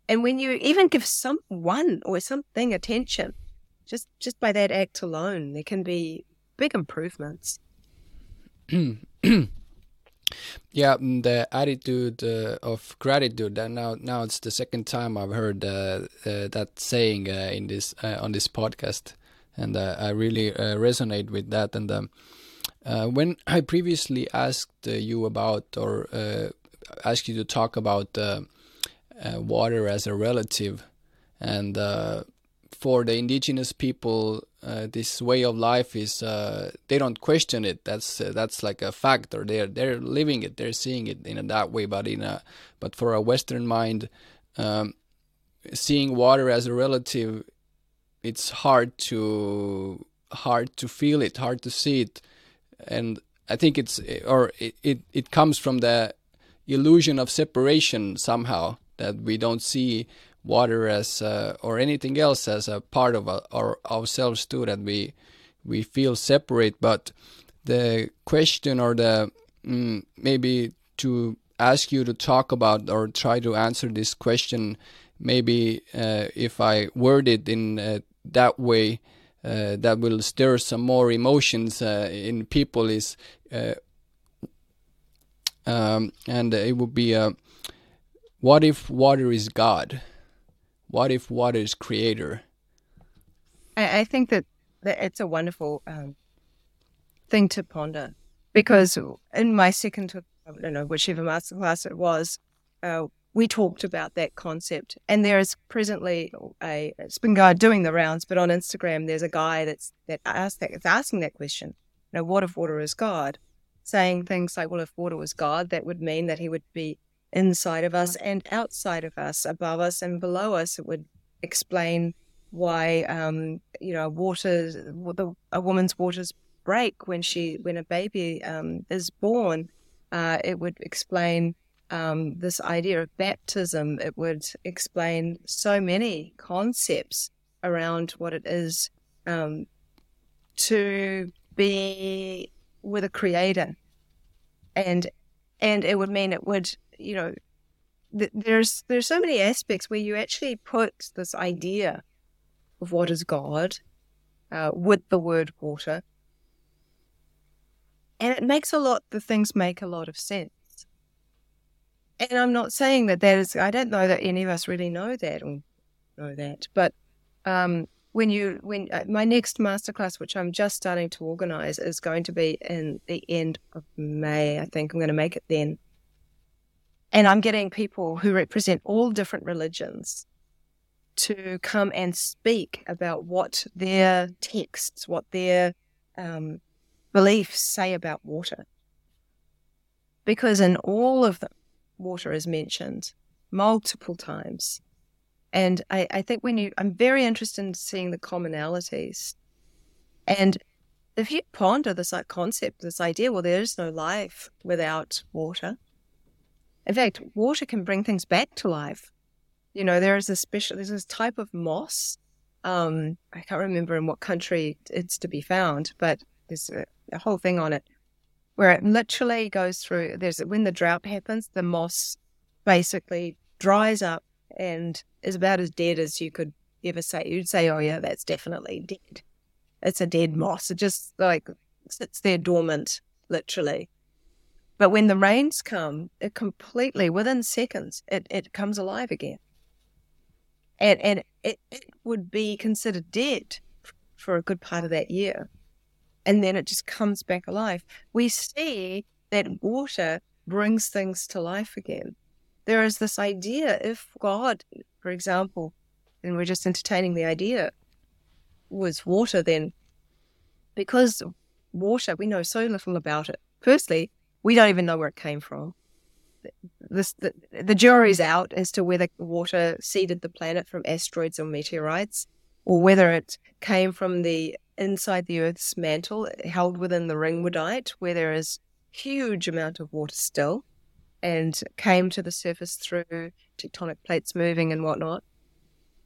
And when you even give someone or something attention, just just by that act alone, there can be big improvements. [clears throat] yeah, mm, the attitude uh, of gratitude. And now, now it's the second time I've heard uh, uh, that saying uh, in this uh, on this podcast, and uh, I really resonate with that. And um, when I previously asked you about or asked you to talk about water as a relative, and for the indigenous people, uh, this way of life is uh, they don't question it. That's uh, that's like a fact, or they're they're living it, they're seeing it in a, that way. But in a but for a Western mind, um, seeing water as a relative, it's hard to hard to feel it, hard to see it, and I think it's or it it, it comes from the illusion of separation somehow that we don't see water as uh, or anything else as a part of our, ourselves too that we we feel separate. But the question or the mm, maybe to ask you to talk about or try to answer this question maybe uh, if i word it in uh, that way uh, that will stir some more emotions uh, in people is uh, um, and it would be what if water is god what if water is creator? I, I think that, that it's a wonderful um, thing to ponder because in my second, I don't know, whichever masterclass it was, uh, we talked about that concept. And there is presently a been guy doing the rounds, but on Instagram there's a guy that's that asked that it's asking that question. You know, what if water is God? Saying things like, well, if water was God, that would mean that he would be inside of us and outside of us, above us and below us. It would explain why, um, you know, water, the, a woman's waters break when she, when a baby um, is born. Uh, it would explain um, this idea of baptism. It would explain so many concepts around what it is um, to be with a creator, and and it would mean it would you know, th- there's there's so many aspects where you actually put this idea of what is God uh, with the word water, and it makes a lot. The things make a lot of sense. And I'm not saying that that is. I don't know that any of us really know that or know that, but um, when you when uh, my next masterclass, which I'm just starting to organize, is going to be in the end of May. I think I'm going to make it then. And I'm getting people who represent all different religions to come and speak about what their texts, what their um, beliefs say about water. Because in all of them, water is mentioned multiple times. And I, I think when you, I'm very interested in seeing the commonalities. And if you ponder this like concept, this idea, well, there is no life without water in fact, water can bring things back to life. You know, there is a special, there's this type of moss. Um, I can't remember in what country it's to be found, but there's a, a whole thing on it where it literally goes through. There's when the drought happens, the moss basically dries up and is about as dead as you could ever say. You'd say, "Oh yeah, that's definitely dead." It's a dead moss. It just like sits there dormant, literally. But when the rains come, it completely, within seconds, it, it comes alive again. And, and it, it would be considered dead for a good part of that year. And then it just comes back alive. We see that water brings things to life again. There is this idea if God, for example, and we're just entertaining the idea, was water, then because water, we know so little about it. Firstly, we don't even know where it came from. This, the, the jury's out as to whether water seeded the planet from asteroids or meteorites, or whether it came from the inside the Earth's mantle, held within the ringwoodite, where there is huge amount of water still, and came to the surface through tectonic plates moving and whatnot,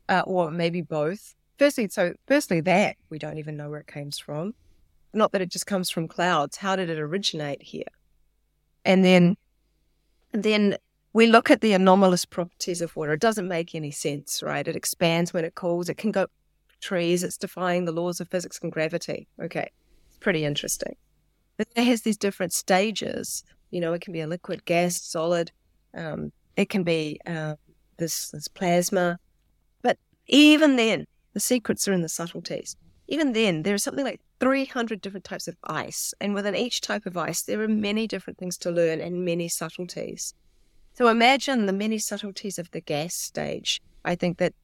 uh, or maybe both. firstly, so firstly, that we don't even know where it comes from. Not that it just comes from clouds. How did it originate here? And then, and then we look at the anomalous properties of water. It doesn't make any sense, right? It expands when it cools. It can go trees. It's defying the laws of physics and gravity. Okay, it's pretty interesting. But it has these different stages. You know, it can be a liquid, gas, solid. Um, it can be uh, this this plasma. But even then, the secrets are in the subtleties. Even then, there is something like 300 different types of ice. And within each type of ice, there are many different things to learn and many subtleties. So imagine the many subtleties of the gas stage. I think that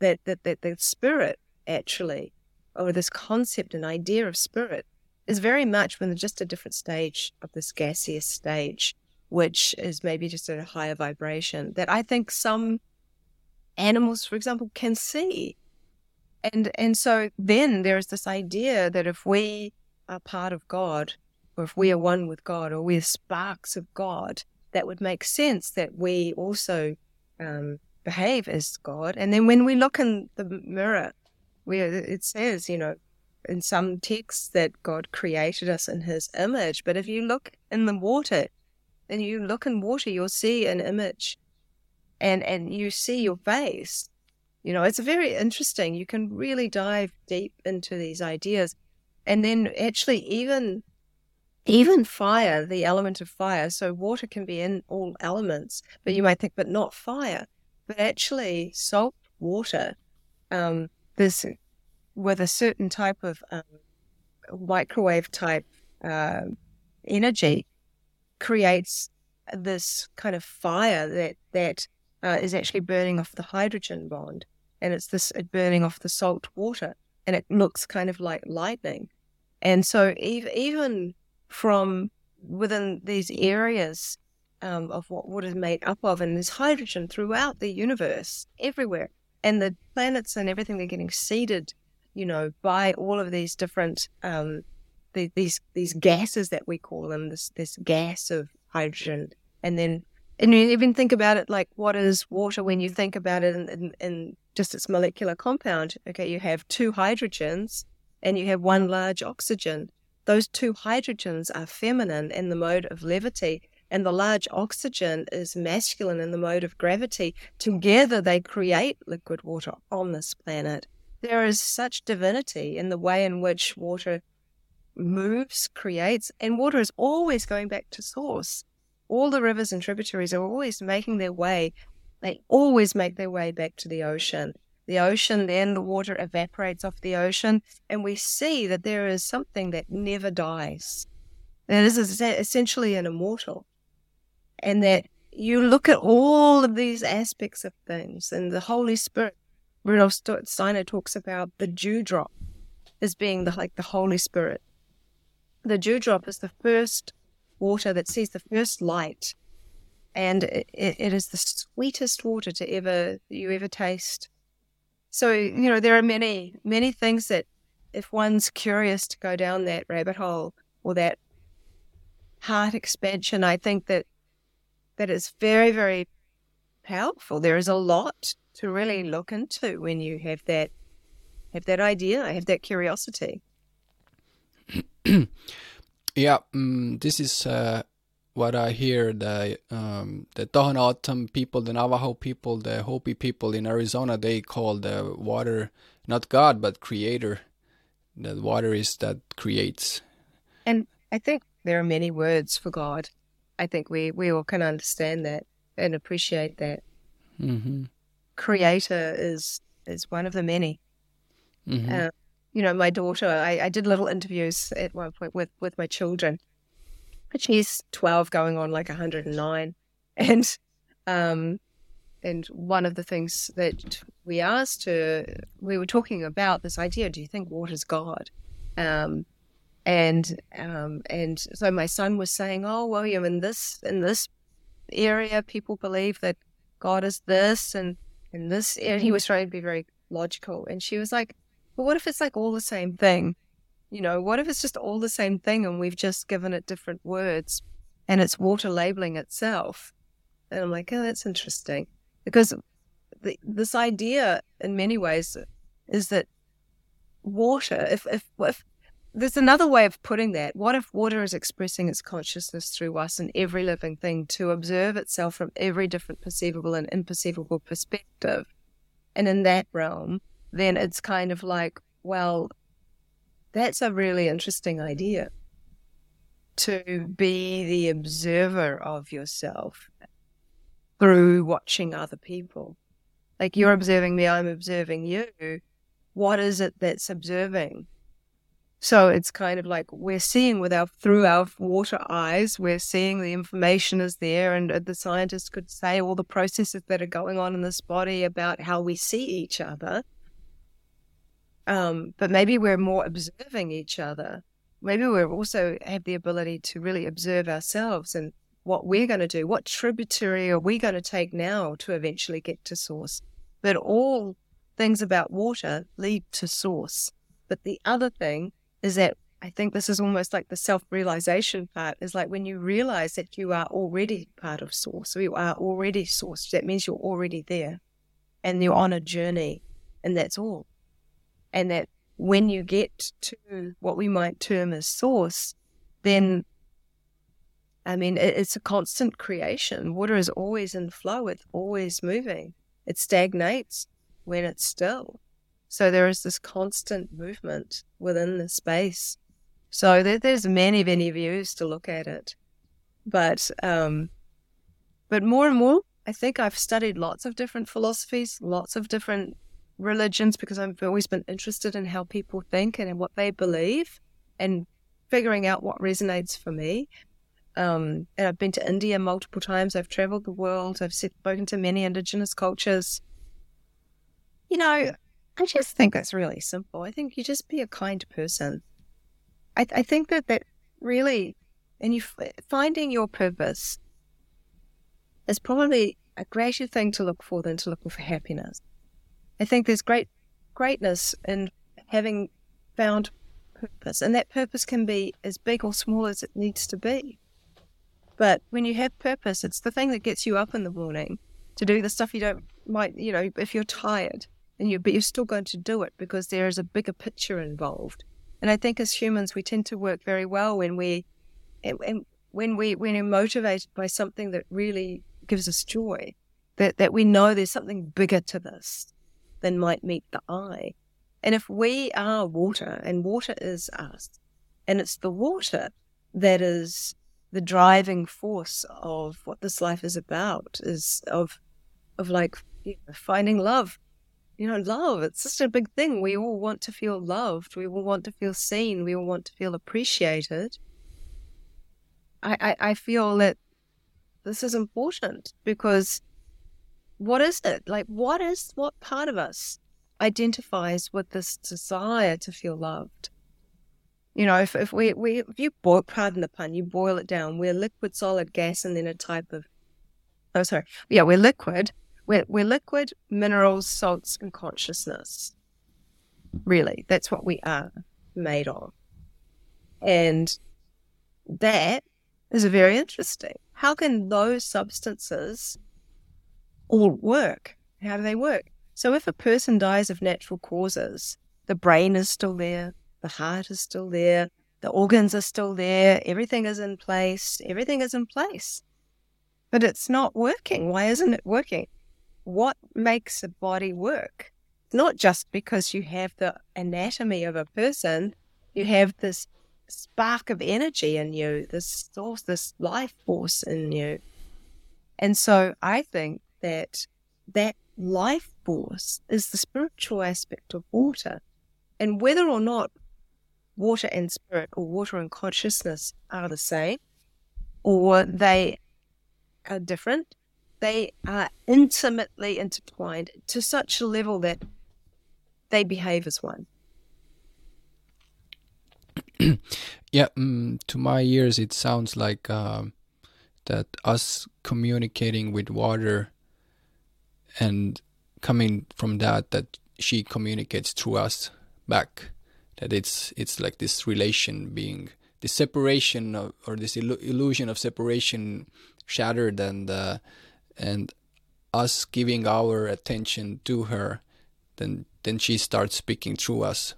that that, that the spirit actually, or this concept and idea of spirit, is very much when just a different stage of this gaseous stage, which is maybe just at a higher vibration that I think some animals, for example, can see. And and so then there's this idea that if we are part of God, or if we are one with God, or we're sparks of God, that would make sense that we also um, behave as God. And then when we look in the mirror, where it says, you know, in some texts that God created us in His image, but if you look in the water, and you look in water, you'll see an image, and and you see your face you know, it's very interesting. You can really dive deep into these ideas. And then actually even even fire, the element of fire. So water can be in all elements, but you might think, but not fire. But actually, salt water, um, this with a certain type of um, microwave type uh, energy, creates this kind of fire that that uh, is actually burning off the hydrogen bond and it's this burning off the salt water and it looks kind of like lightning. And so even from within these areas um, of what water is made up of, and there's hydrogen throughout the universe, everywhere, and the planets and everything they're getting seeded, you know, by all of these different um, the, these these gases that we call them, this this gas of hydrogen, and then and you even think about it like what is water when you think about it in, in, in just its molecular compound. Okay, you have two hydrogens and you have one large oxygen. Those two hydrogens are feminine in the mode of levity, and the large oxygen is masculine in the mode of gravity. Together, they create liquid water on this planet. There is such divinity in the way in which water moves, creates, and water is always going back to source. All the rivers and tributaries are always making their way they always make their way back to the ocean. The ocean, then the water evaporates off the ocean, and we see that there is something that never dies. That is essentially an immortal. And that you look at all of these aspects of things, and the Holy Spirit, Rudolf Steiner talks about the dewdrop as being the, like the Holy Spirit. The dewdrop is the first water that sees the first light and it, it is the sweetest water to ever you ever taste. So you know there are many many things that if one's curious to go down that rabbit hole or that heart expansion, I think that that is very very powerful. There is a lot to really look into when you have that have that idea, have that curiosity. [clears throat] yeah, um, this is. Uh what I hear, the um, the Tohono people, the Navajo people, the Hopi people in Arizona, they call the water not God but Creator. The water is that creates. And I think there are many words for God. I think we we all can understand that and appreciate that. Mm-hmm. Creator is is one of the many. Mm-hmm. Uh, you know, my daughter. I, I did little interviews at one point with with my children. She's 12 going on like 109 [laughs] and um and one of the things that we asked her we were talking about this idea do you think water's god? Um and um and so my son was saying oh william in this in this area people believe that god is this and in this and he was trying to be very logical. And she was like but what if it's like all the same thing you know, what if it's just all the same thing and we've just given it different words and it's water labeling itself? And I'm like, oh, that's interesting. Because the, this idea, in many ways, is that water, if, if, if there's another way of putting that. What if water is expressing its consciousness through us and every living thing to observe itself from every different perceivable and imperceivable perspective? And in that realm, then it's kind of like, well, that's a really interesting idea to be the observer of yourself through watching other people. Like you're observing me, I'm observing you. What is it that's observing? So it's kind of like we're seeing with our through our water eyes, we're seeing the information is there, and uh, the scientists could say all the processes that are going on in this body about how we see each other. Um, but maybe we're more observing each other. Maybe we also have the ability to really observe ourselves and what we're going to do. What tributary are we going to take now to eventually get to source? But all things about water lead to source. But the other thing is that I think this is almost like the self realization part is like when you realize that you are already part of source, so you are already source, that means you're already there and you're on a journey, and that's all. And that when you get to what we might term as source, then I mean, it's a constant creation. Water is always in flow, it's always moving. It stagnates when it's still. So there is this constant movement within the space. So there, there's many, many views to look at it. But um, but more and more, I think I've studied lots of different philosophies, lots of different religions because I've always been interested in how people think and in what they believe and figuring out what resonates for me. Um, and I've been to India multiple times. I've traveled the world. I've spoken to many indigenous cultures. You know, I just think that's really simple. I think you just be a kind person. I, I think that that really, and you finding your purpose is probably a greater thing to look for than to look for happiness. I think there's great greatness in having found purpose, and that purpose can be as big or small as it needs to be. But when you have purpose, it's the thing that gets you up in the morning to do the stuff you don't might you know if you're tired and you but you're still going to do it because there is a bigger picture involved. And I think as humans, we tend to work very well when we and when we when we're motivated by something that really gives us joy, that that we know there's something bigger to this than might meet the eye. And if we are water and water is us, and it's the water that is the driving force of what this life is about, is of of like you know, finding love you know, love. It's such a big thing. We all want to feel loved. We all want to feel seen. We all want to feel appreciated. I, I, I feel that this is important because what is it? Like, what is, what part of us identifies with this desire to feel loved? You know, if, if we, we, if you boil, pardon the pun, you boil it down, we're liquid, solid, gas, and then a type of, oh, sorry. Yeah, we're liquid we're, we're liquid, minerals, salts, and consciousness. Really, that's what we are made of. And that is very interesting. How can those substances all work? How do they work? So, if a person dies of natural causes, the brain is still there, the heart is still there, the organs are still there, everything is in place, everything is in place. But it's not working. Why isn't it working? what makes a body work. Not just because you have the anatomy of a person, you have this spark of energy in you, this source, this life force in you. And so I think that that life force is the spiritual aspect of water. And whether or not water and spirit or water and consciousness are the same or they are different, they are intimately intertwined to such a level that they behave as one. [clears throat] yeah, um, to my ears, it sounds like uh, that us communicating with water and coming from that, that she communicates through us back. That it's it's like this relation being the separation of, or this illusion of separation shattered and uh, and us giving our attention to her then then she starts speaking through us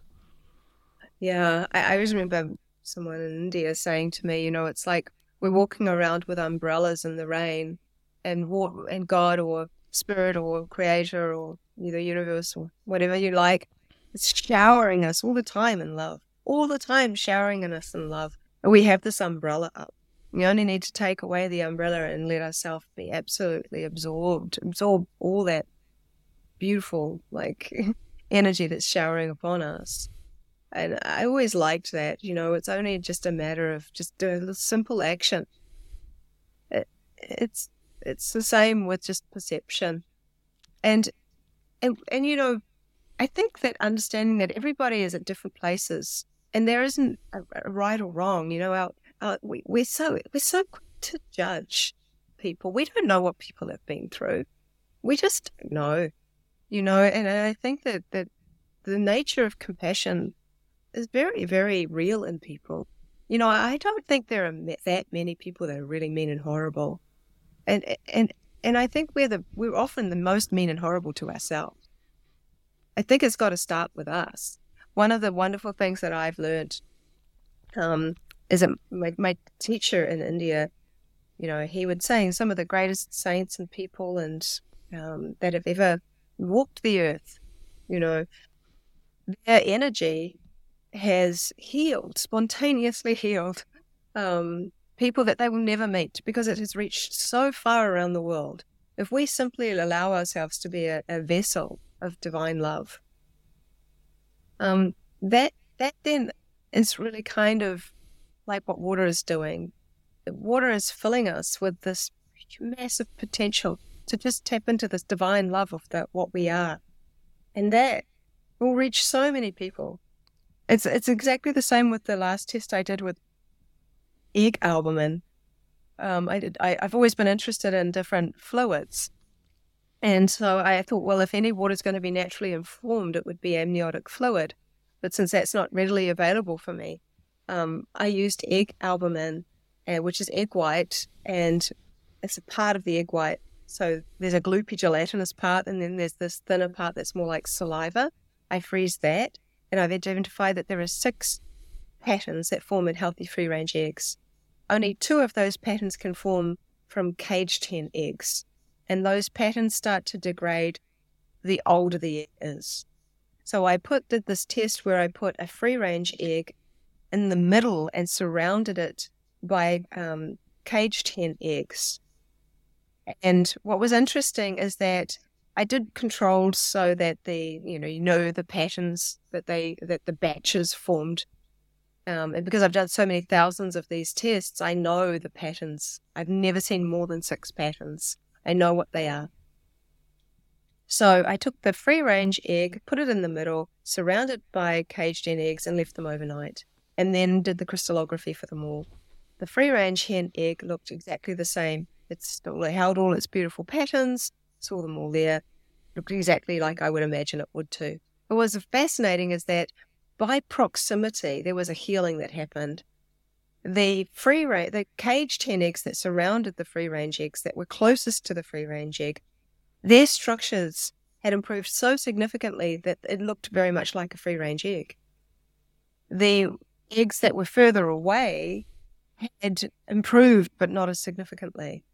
Yeah, I, I remember someone in India saying to me, you know, it's like we're walking around with umbrellas in the rain, and and God or spirit or creator or the universe or whatever you like. It's showering us all the time in love, all the time showering in us in love. And we have this umbrella up. We only need to take away the umbrella and let ourselves be absolutely absorbed, absorb all that beautiful, like, [laughs] energy that's showering upon us. And I always liked that, you know, it's only just a matter of just doing a simple action. It, it's it's the same with just perception. And and and you know, I think that understanding that everybody is at different places and there isn't a, a right or wrong, you know, our, our, we, we're so we're so quick to judge people. We don't know what people have been through. We just don't know, you know. And I think that that the nature of compassion is very, very real in people. You know, I don't think there are that many people that are really mean and horrible, and and and I think we're the we're often the most mean and horrible to ourselves. I think it's got to start with us. One of the wonderful things that I've learned um, is that my, my teacher in India, you know, he would say some of the greatest saints and people and um, that have ever walked the earth, you know, their energy has healed, spontaneously healed um, people that they will never meet because it has reached so far around the world. If we simply allow ourselves to be a, a vessel of divine love, um, that that then is really kind of like what water is doing. Water is filling us with this massive potential to just tap into this divine love of the, what we are, and that will reach so many people it's it's exactly the same with the last test I did with egg albumin. Um, I did. I, I've always been interested in different fluids, and so I thought, well, if any water is going to be naturally informed, it would be amniotic fluid. But since that's not readily available for me, um, I used egg albumin, uh, which is egg white, and it's a part of the egg white. So there's a gloopy gelatinous part, and then there's this thinner part that's more like saliva. I freeze that, and I've identified that there are six patterns that form in healthy free range eggs. Only two of those patterns can form from cage 10 eggs, and those patterns start to degrade the older the egg is. So I put did this test where I put a free range egg in the middle and surrounded it by um, caged hen eggs. And what was interesting is that I did control so that the you know you know the patterns that they that the batches formed, um, and because I've done so many thousands of these tests, I know the patterns. I've never seen more than six patterns. I know what they are. So I took the free range egg, put it in the middle, surrounded by caged in eggs, and left them overnight, and then did the crystallography for them all. The free range hen egg looked exactly the same. It still held all its beautiful patterns saw them all there. Looked exactly like I would imagine it would too. What was fascinating is that by proximity, there was a healing that happened. The free range, the caged hen eggs that surrounded the free range eggs that were closest to the free range egg, their structures had improved so significantly that it looked very much like a free range egg. The eggs that were further away had improved, but not as significantly.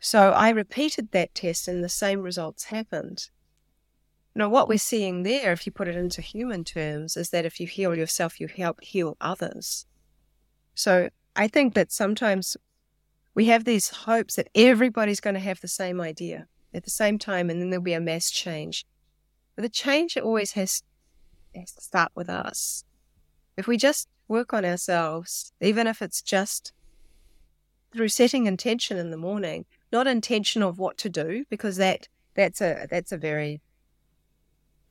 So I repeated that test and the same results happened. Now, what we're seeing there, if you put it into human terms, is that if you heal yourself, you help heal others. So I think that sometimes we have these hopes that everybody's going to have the same idea at the same time and then there'll be a mass change. But the change always has, has to start with us. If we just work on ourselves, even if it's just through setting intention in the morning, not intention of what to do because that that's a that's a very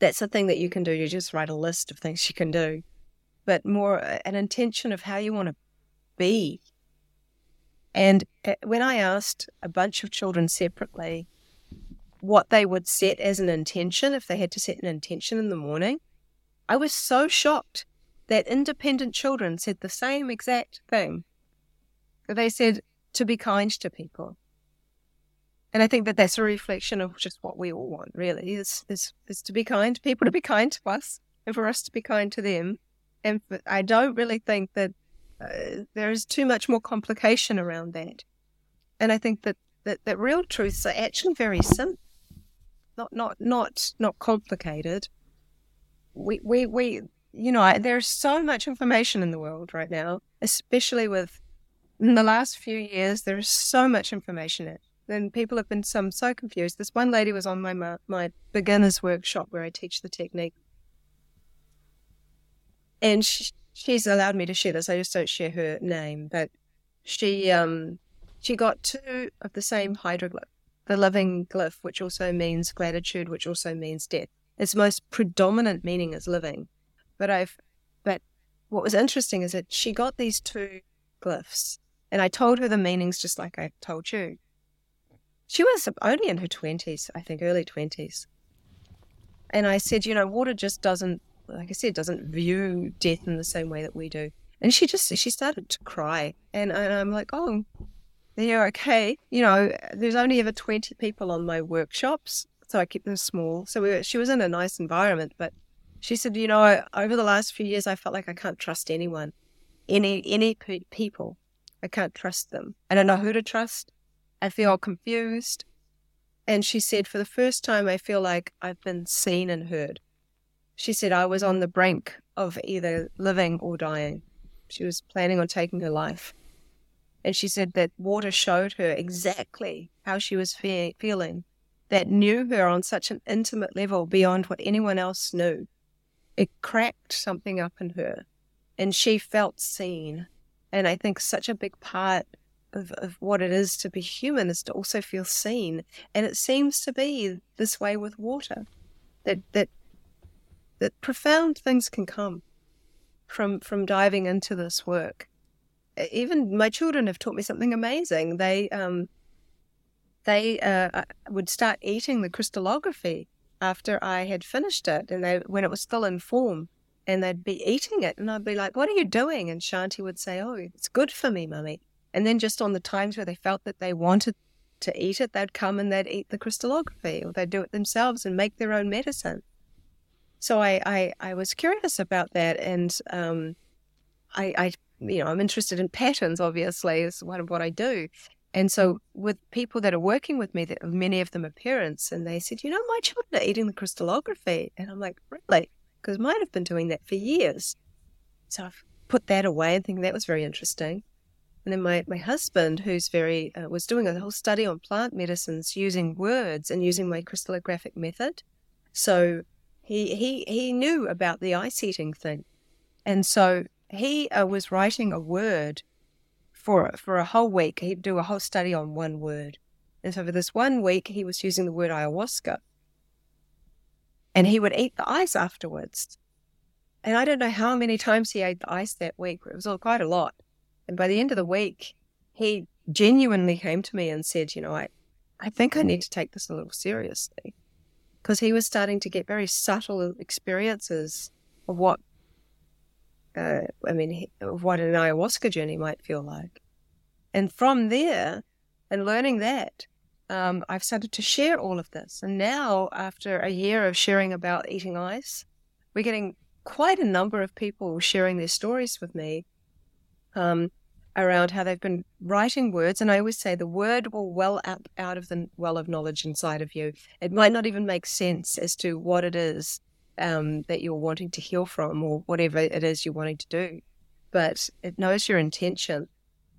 that's a thing that you can do. You just write a list of things you can do, but more an intention of how you want to be. And uh, when I asked a bunch of children separately what they would set as an intention if they had to set an intention in the morning, I was so shocked that independent children said the same exact thing. They said to be kind to people. And I think that that's a reflection of just what we all want, really, is, is, is to be kind, people to be kind to us, and for us to be kind to them. And I don't really think that uh, there is too much more complication around that. And I think that, that, that real truths are actually very simple, not not not not complicated. We we we you know there's so much information in the world right now, especially with in the last few years. There's so much information in. And people have been some so confused. This one lady was on my my beginners workshop where I teach the technique, and she, she's allowed me to share this. I just don't share her name, but she um she got two of the same hydroglyph, the living glyph, which also means gratitude, which also means death. Its most predominant meaning is living, but I've but what was interesting is that she got these two glyphs, and I told her the meanings just like I told you. She was only in her twenties, I think, early twenties. And I said, you know, water just doesn't like I said, doesn't view death in the same way that we do. And she just she started to cry, and, and I'm like, oh, you're okay. You know, there's only ever twenty people on my workshops, so I keep them small. So we were, she was in a nice environment, but she said, you know, over the last few years, I felt like I can't trust anyone, any any pe- people. I can't trust them. I don't know who to trust. I feel confused. And she said, for the first time, I feel like I've been seen and heard. She said I was on the brink of either living or dying. She was planning on taking her life. And she said that water showed her exactly how she was fe- feeling, that knew her on such an intimate level beyond what anyone else knew. It cracked something up in her, and she felt seen. And I think such a big part of, of what it is to be human is to also feel seen. And it seems to be this way with water that, that that profound things can come from from diving into this work. Even my children have taught me something amazing. They um, they uh, uh, would start eating the crystallography after I had finished it, and they when it was still in form, and they'd be eating it, and I'd be like, "What are you doing?" And Shanti would say, "Oh, it's good for me, mummy." And then just on the times where they felt that they wanted to eat it, they'd come and they'd eat the crystallography, or they'd do it themselves and make their own medicine. So I, I, I was curious about that, and um, I, I, you know, I'm interested in patterns. Obviously, is one of what I do. And so, with people that are working with me, that many of them are parents, and they said, you know, my children are eating the crystallography, and I'm like, really? Because mine have been doing that for years. So I've put that away and think that was very interesting. And then my, my husband, who's very, uh, was doing a whole study on plant medicines using words and using my crystallographic method. So he he he knew about the ice eating thing, and so he uh, was writing a word for for a whole week. He'd do a whole study on one word, and so for this one week, he was using the word ayahuasca, and he would eat the ice afterwards. And I don't know how many times he ate the ice that week. It was all quite a lot. And by the end of the week, he genuinely came to me and said, "You know, I, I think I need to take this a little seriously." because he was starting to get very subtle experiences of what, uh, I mean, of what an ayahuasca journey might feel like. And from there, and learning that, um, I've started to share all of this. And now, after a year of sharing about eating ice, we're getting quite a number of people sharing their stories with me. Um, around how they've been writing words. And I always say the word will well up out of the well of knowledge inside of you. It might not even make sense as to what it is um, that you're wanting to heal from or whatever it is you're wanting to do, but it knows your intention.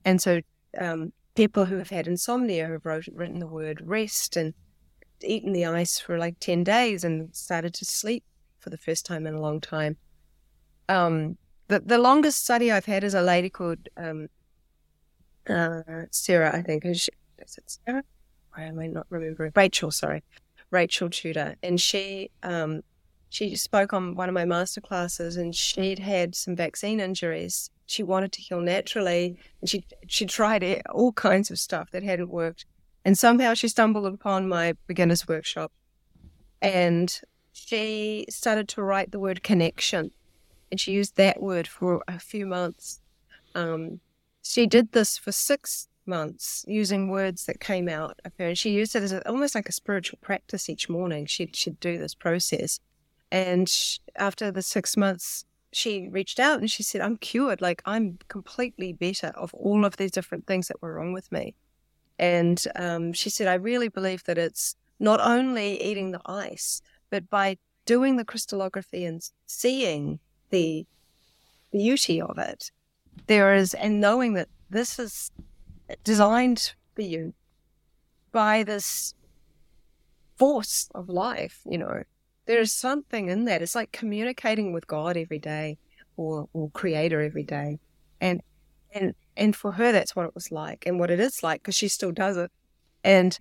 And so um, people who have had insomnia have wrote, written the word rest and eaten the ice for like 10 days and started to sleep for the first time in a long time. Um, the, the longest study I've had is a lady called um, uh, Sarah, I think. Is, she, is it Sarah? Why am I not remembering? Rachel, sorry. Rachel Tudor. And she um, she spoke on one of my master classes and she'd had some vaccine injuries. She wanted to heal naturally and she she tried all kinds of stuff that hadn't worked. And somehow she stumbled upon my beginner's workshop and she started to write the word connection. And she used that word for a few months. Um, she did this for six months using words that came out of her. And she used it as a, almost like a spiritual practice each morning. She'd, she'd do this process. And she, after the six months, she reached out and she said, I'm cured. Like I'm completely better of all of these different things that were wrong with me. And um, she said, I really believe that it's not only eating the ice, but by doing the crystallography and seeing the beauty of it, there is, and knowing that this is designed for you by this force of life, you know, there is something in that. It's like communicating with God every day or, or creator every day. And, and, and for her, that's what it was like and what it is like because she still does it. And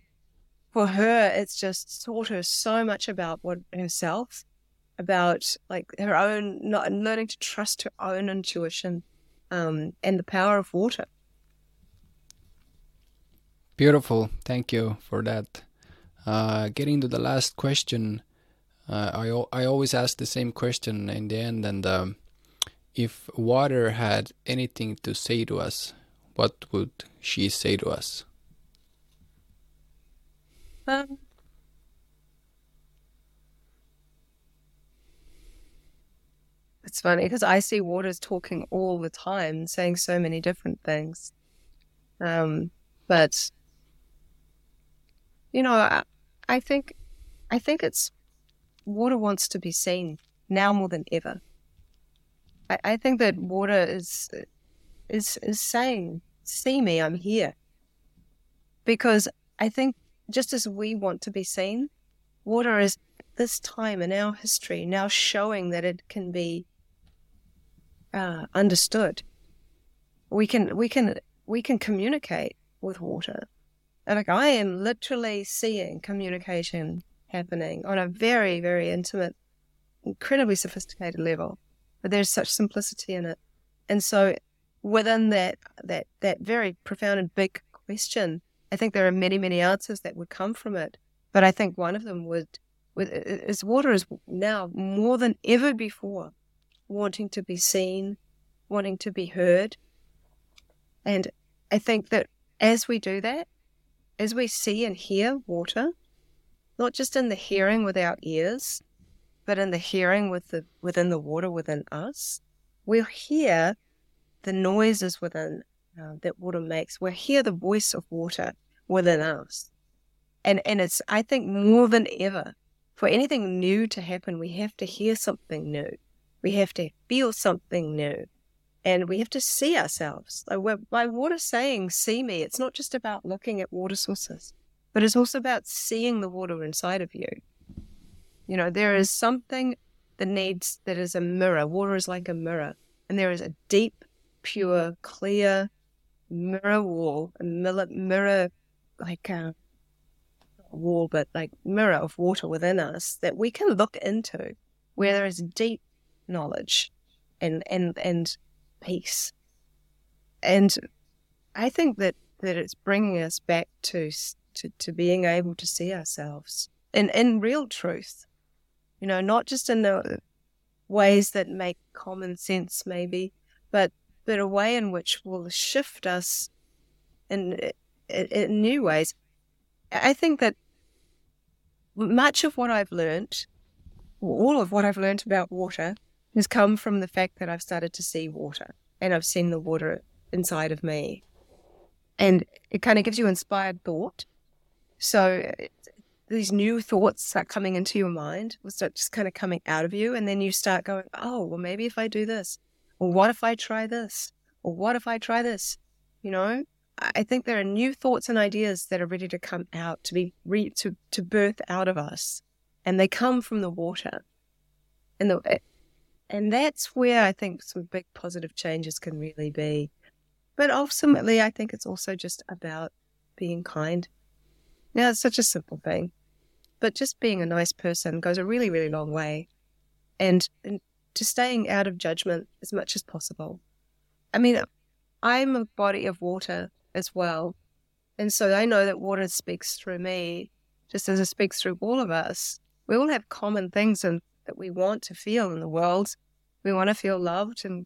for her, it's just taught her so much about what herself, about like her own, not learning to trust her own intuition um, and the power of water. Beautiful. Thank you for that. Uh, getting to the last question, uh, I, I always ask the same question in the end. And um, if water had anything to say to us, what would she say to us? Um, it's funny because I see waters talking all the time, saying so many different things. Um, but you know, I, I think, I think it's water wants to be seen now more than ever. I, I think that water is is is saying, "See me, I'm here." Because I think just as we want to be seen, water is this time in our history now showing that it can be uh, understood. We can we can we can communicate with water. And like I am literally seeing communication happening on a very, very intimate, incredibly sophisticated level. But there's such simplicity in it. And so within that that that very profound and big question, I think there are many, many answers that would come from it. But I think one of them would, would is water is now more than ever before wanting to be seen, wanting to be heard. And I think that as we do that, as we see and hear water, not just in the hearing with our ears, but in the hearing with the within the water within us, we'll hear the noises within uh, that water makes. We'll hear the voice of water within us. And, and it's, I think, more than ever, for anything new to happen, we have to hear something new. We have to feel something new. And we have to see ourselves. Like water saying, see me, it's not just about looking at water sources, but it's also about seeing the water inside of you. You know, there is something that needs, that is a mirror. Water is like a mirror. And there is a deep, pure, clear mirror wall, a mirror like a wall, but like mirror of water within us that we can look into, where there is deep knowledge and and and peace. And I think that that it's bringing us back to to, to being able to see ourselves in in real truth, you know, not just in the ways that make common sense, maybe, but but a way in which will shift us in in new ways. I think that much of what I've learned, all of what I've learned about water, has come from the fact that I've started to see water and I've seen the water inside of me. And it kind of gives you inspired thought. So these new thoughts start coming into your mind, will start just kind of coming out of you. And then you start going, oh, well, maybe if I do this, or what if I try this, or what if I try this, you know? I think there are new thoughts and ideas that are ready to come out to be re- to to birth out of us, and they come from the water, and the and that's where I think some big positive changes can really be. But ultimately, I think it's also just about being kind. Now, it's such a simple thing, but just being a nice person goes a really, really long way, and, and to staying out of judgment as much as possible. I mean, I'm a body of water as well. And so I know that water speaks through me, just as it speaks through all of us. We all have common things and that we want to feel in the world. We want to feel loved and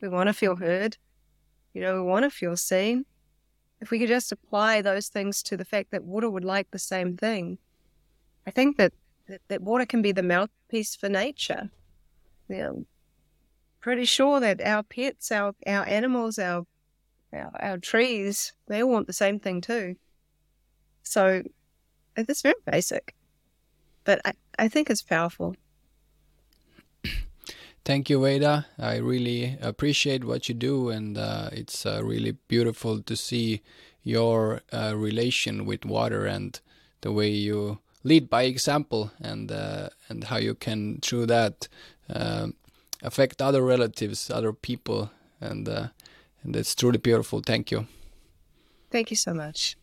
we want to feel heard. You know, we want to feel seen. If we could just apply those things to the fact that water would like the same thing, I think that, that, that water can be the mouthpiece for nature. You know, pretty sure that our pets, our our animals, our our, our trees, they all want the same thing too. So it's very basic, but I, I think it's powerful. Thank you, Veda. I really appreciate what you do, and uh, it's uh, really beautiful to see your uh, relation with water and the way you lead by example, and uh, and how you can through that um, affect other relatives, other people, and uh, and it's truly beautiful. Thank you. Thank you so much.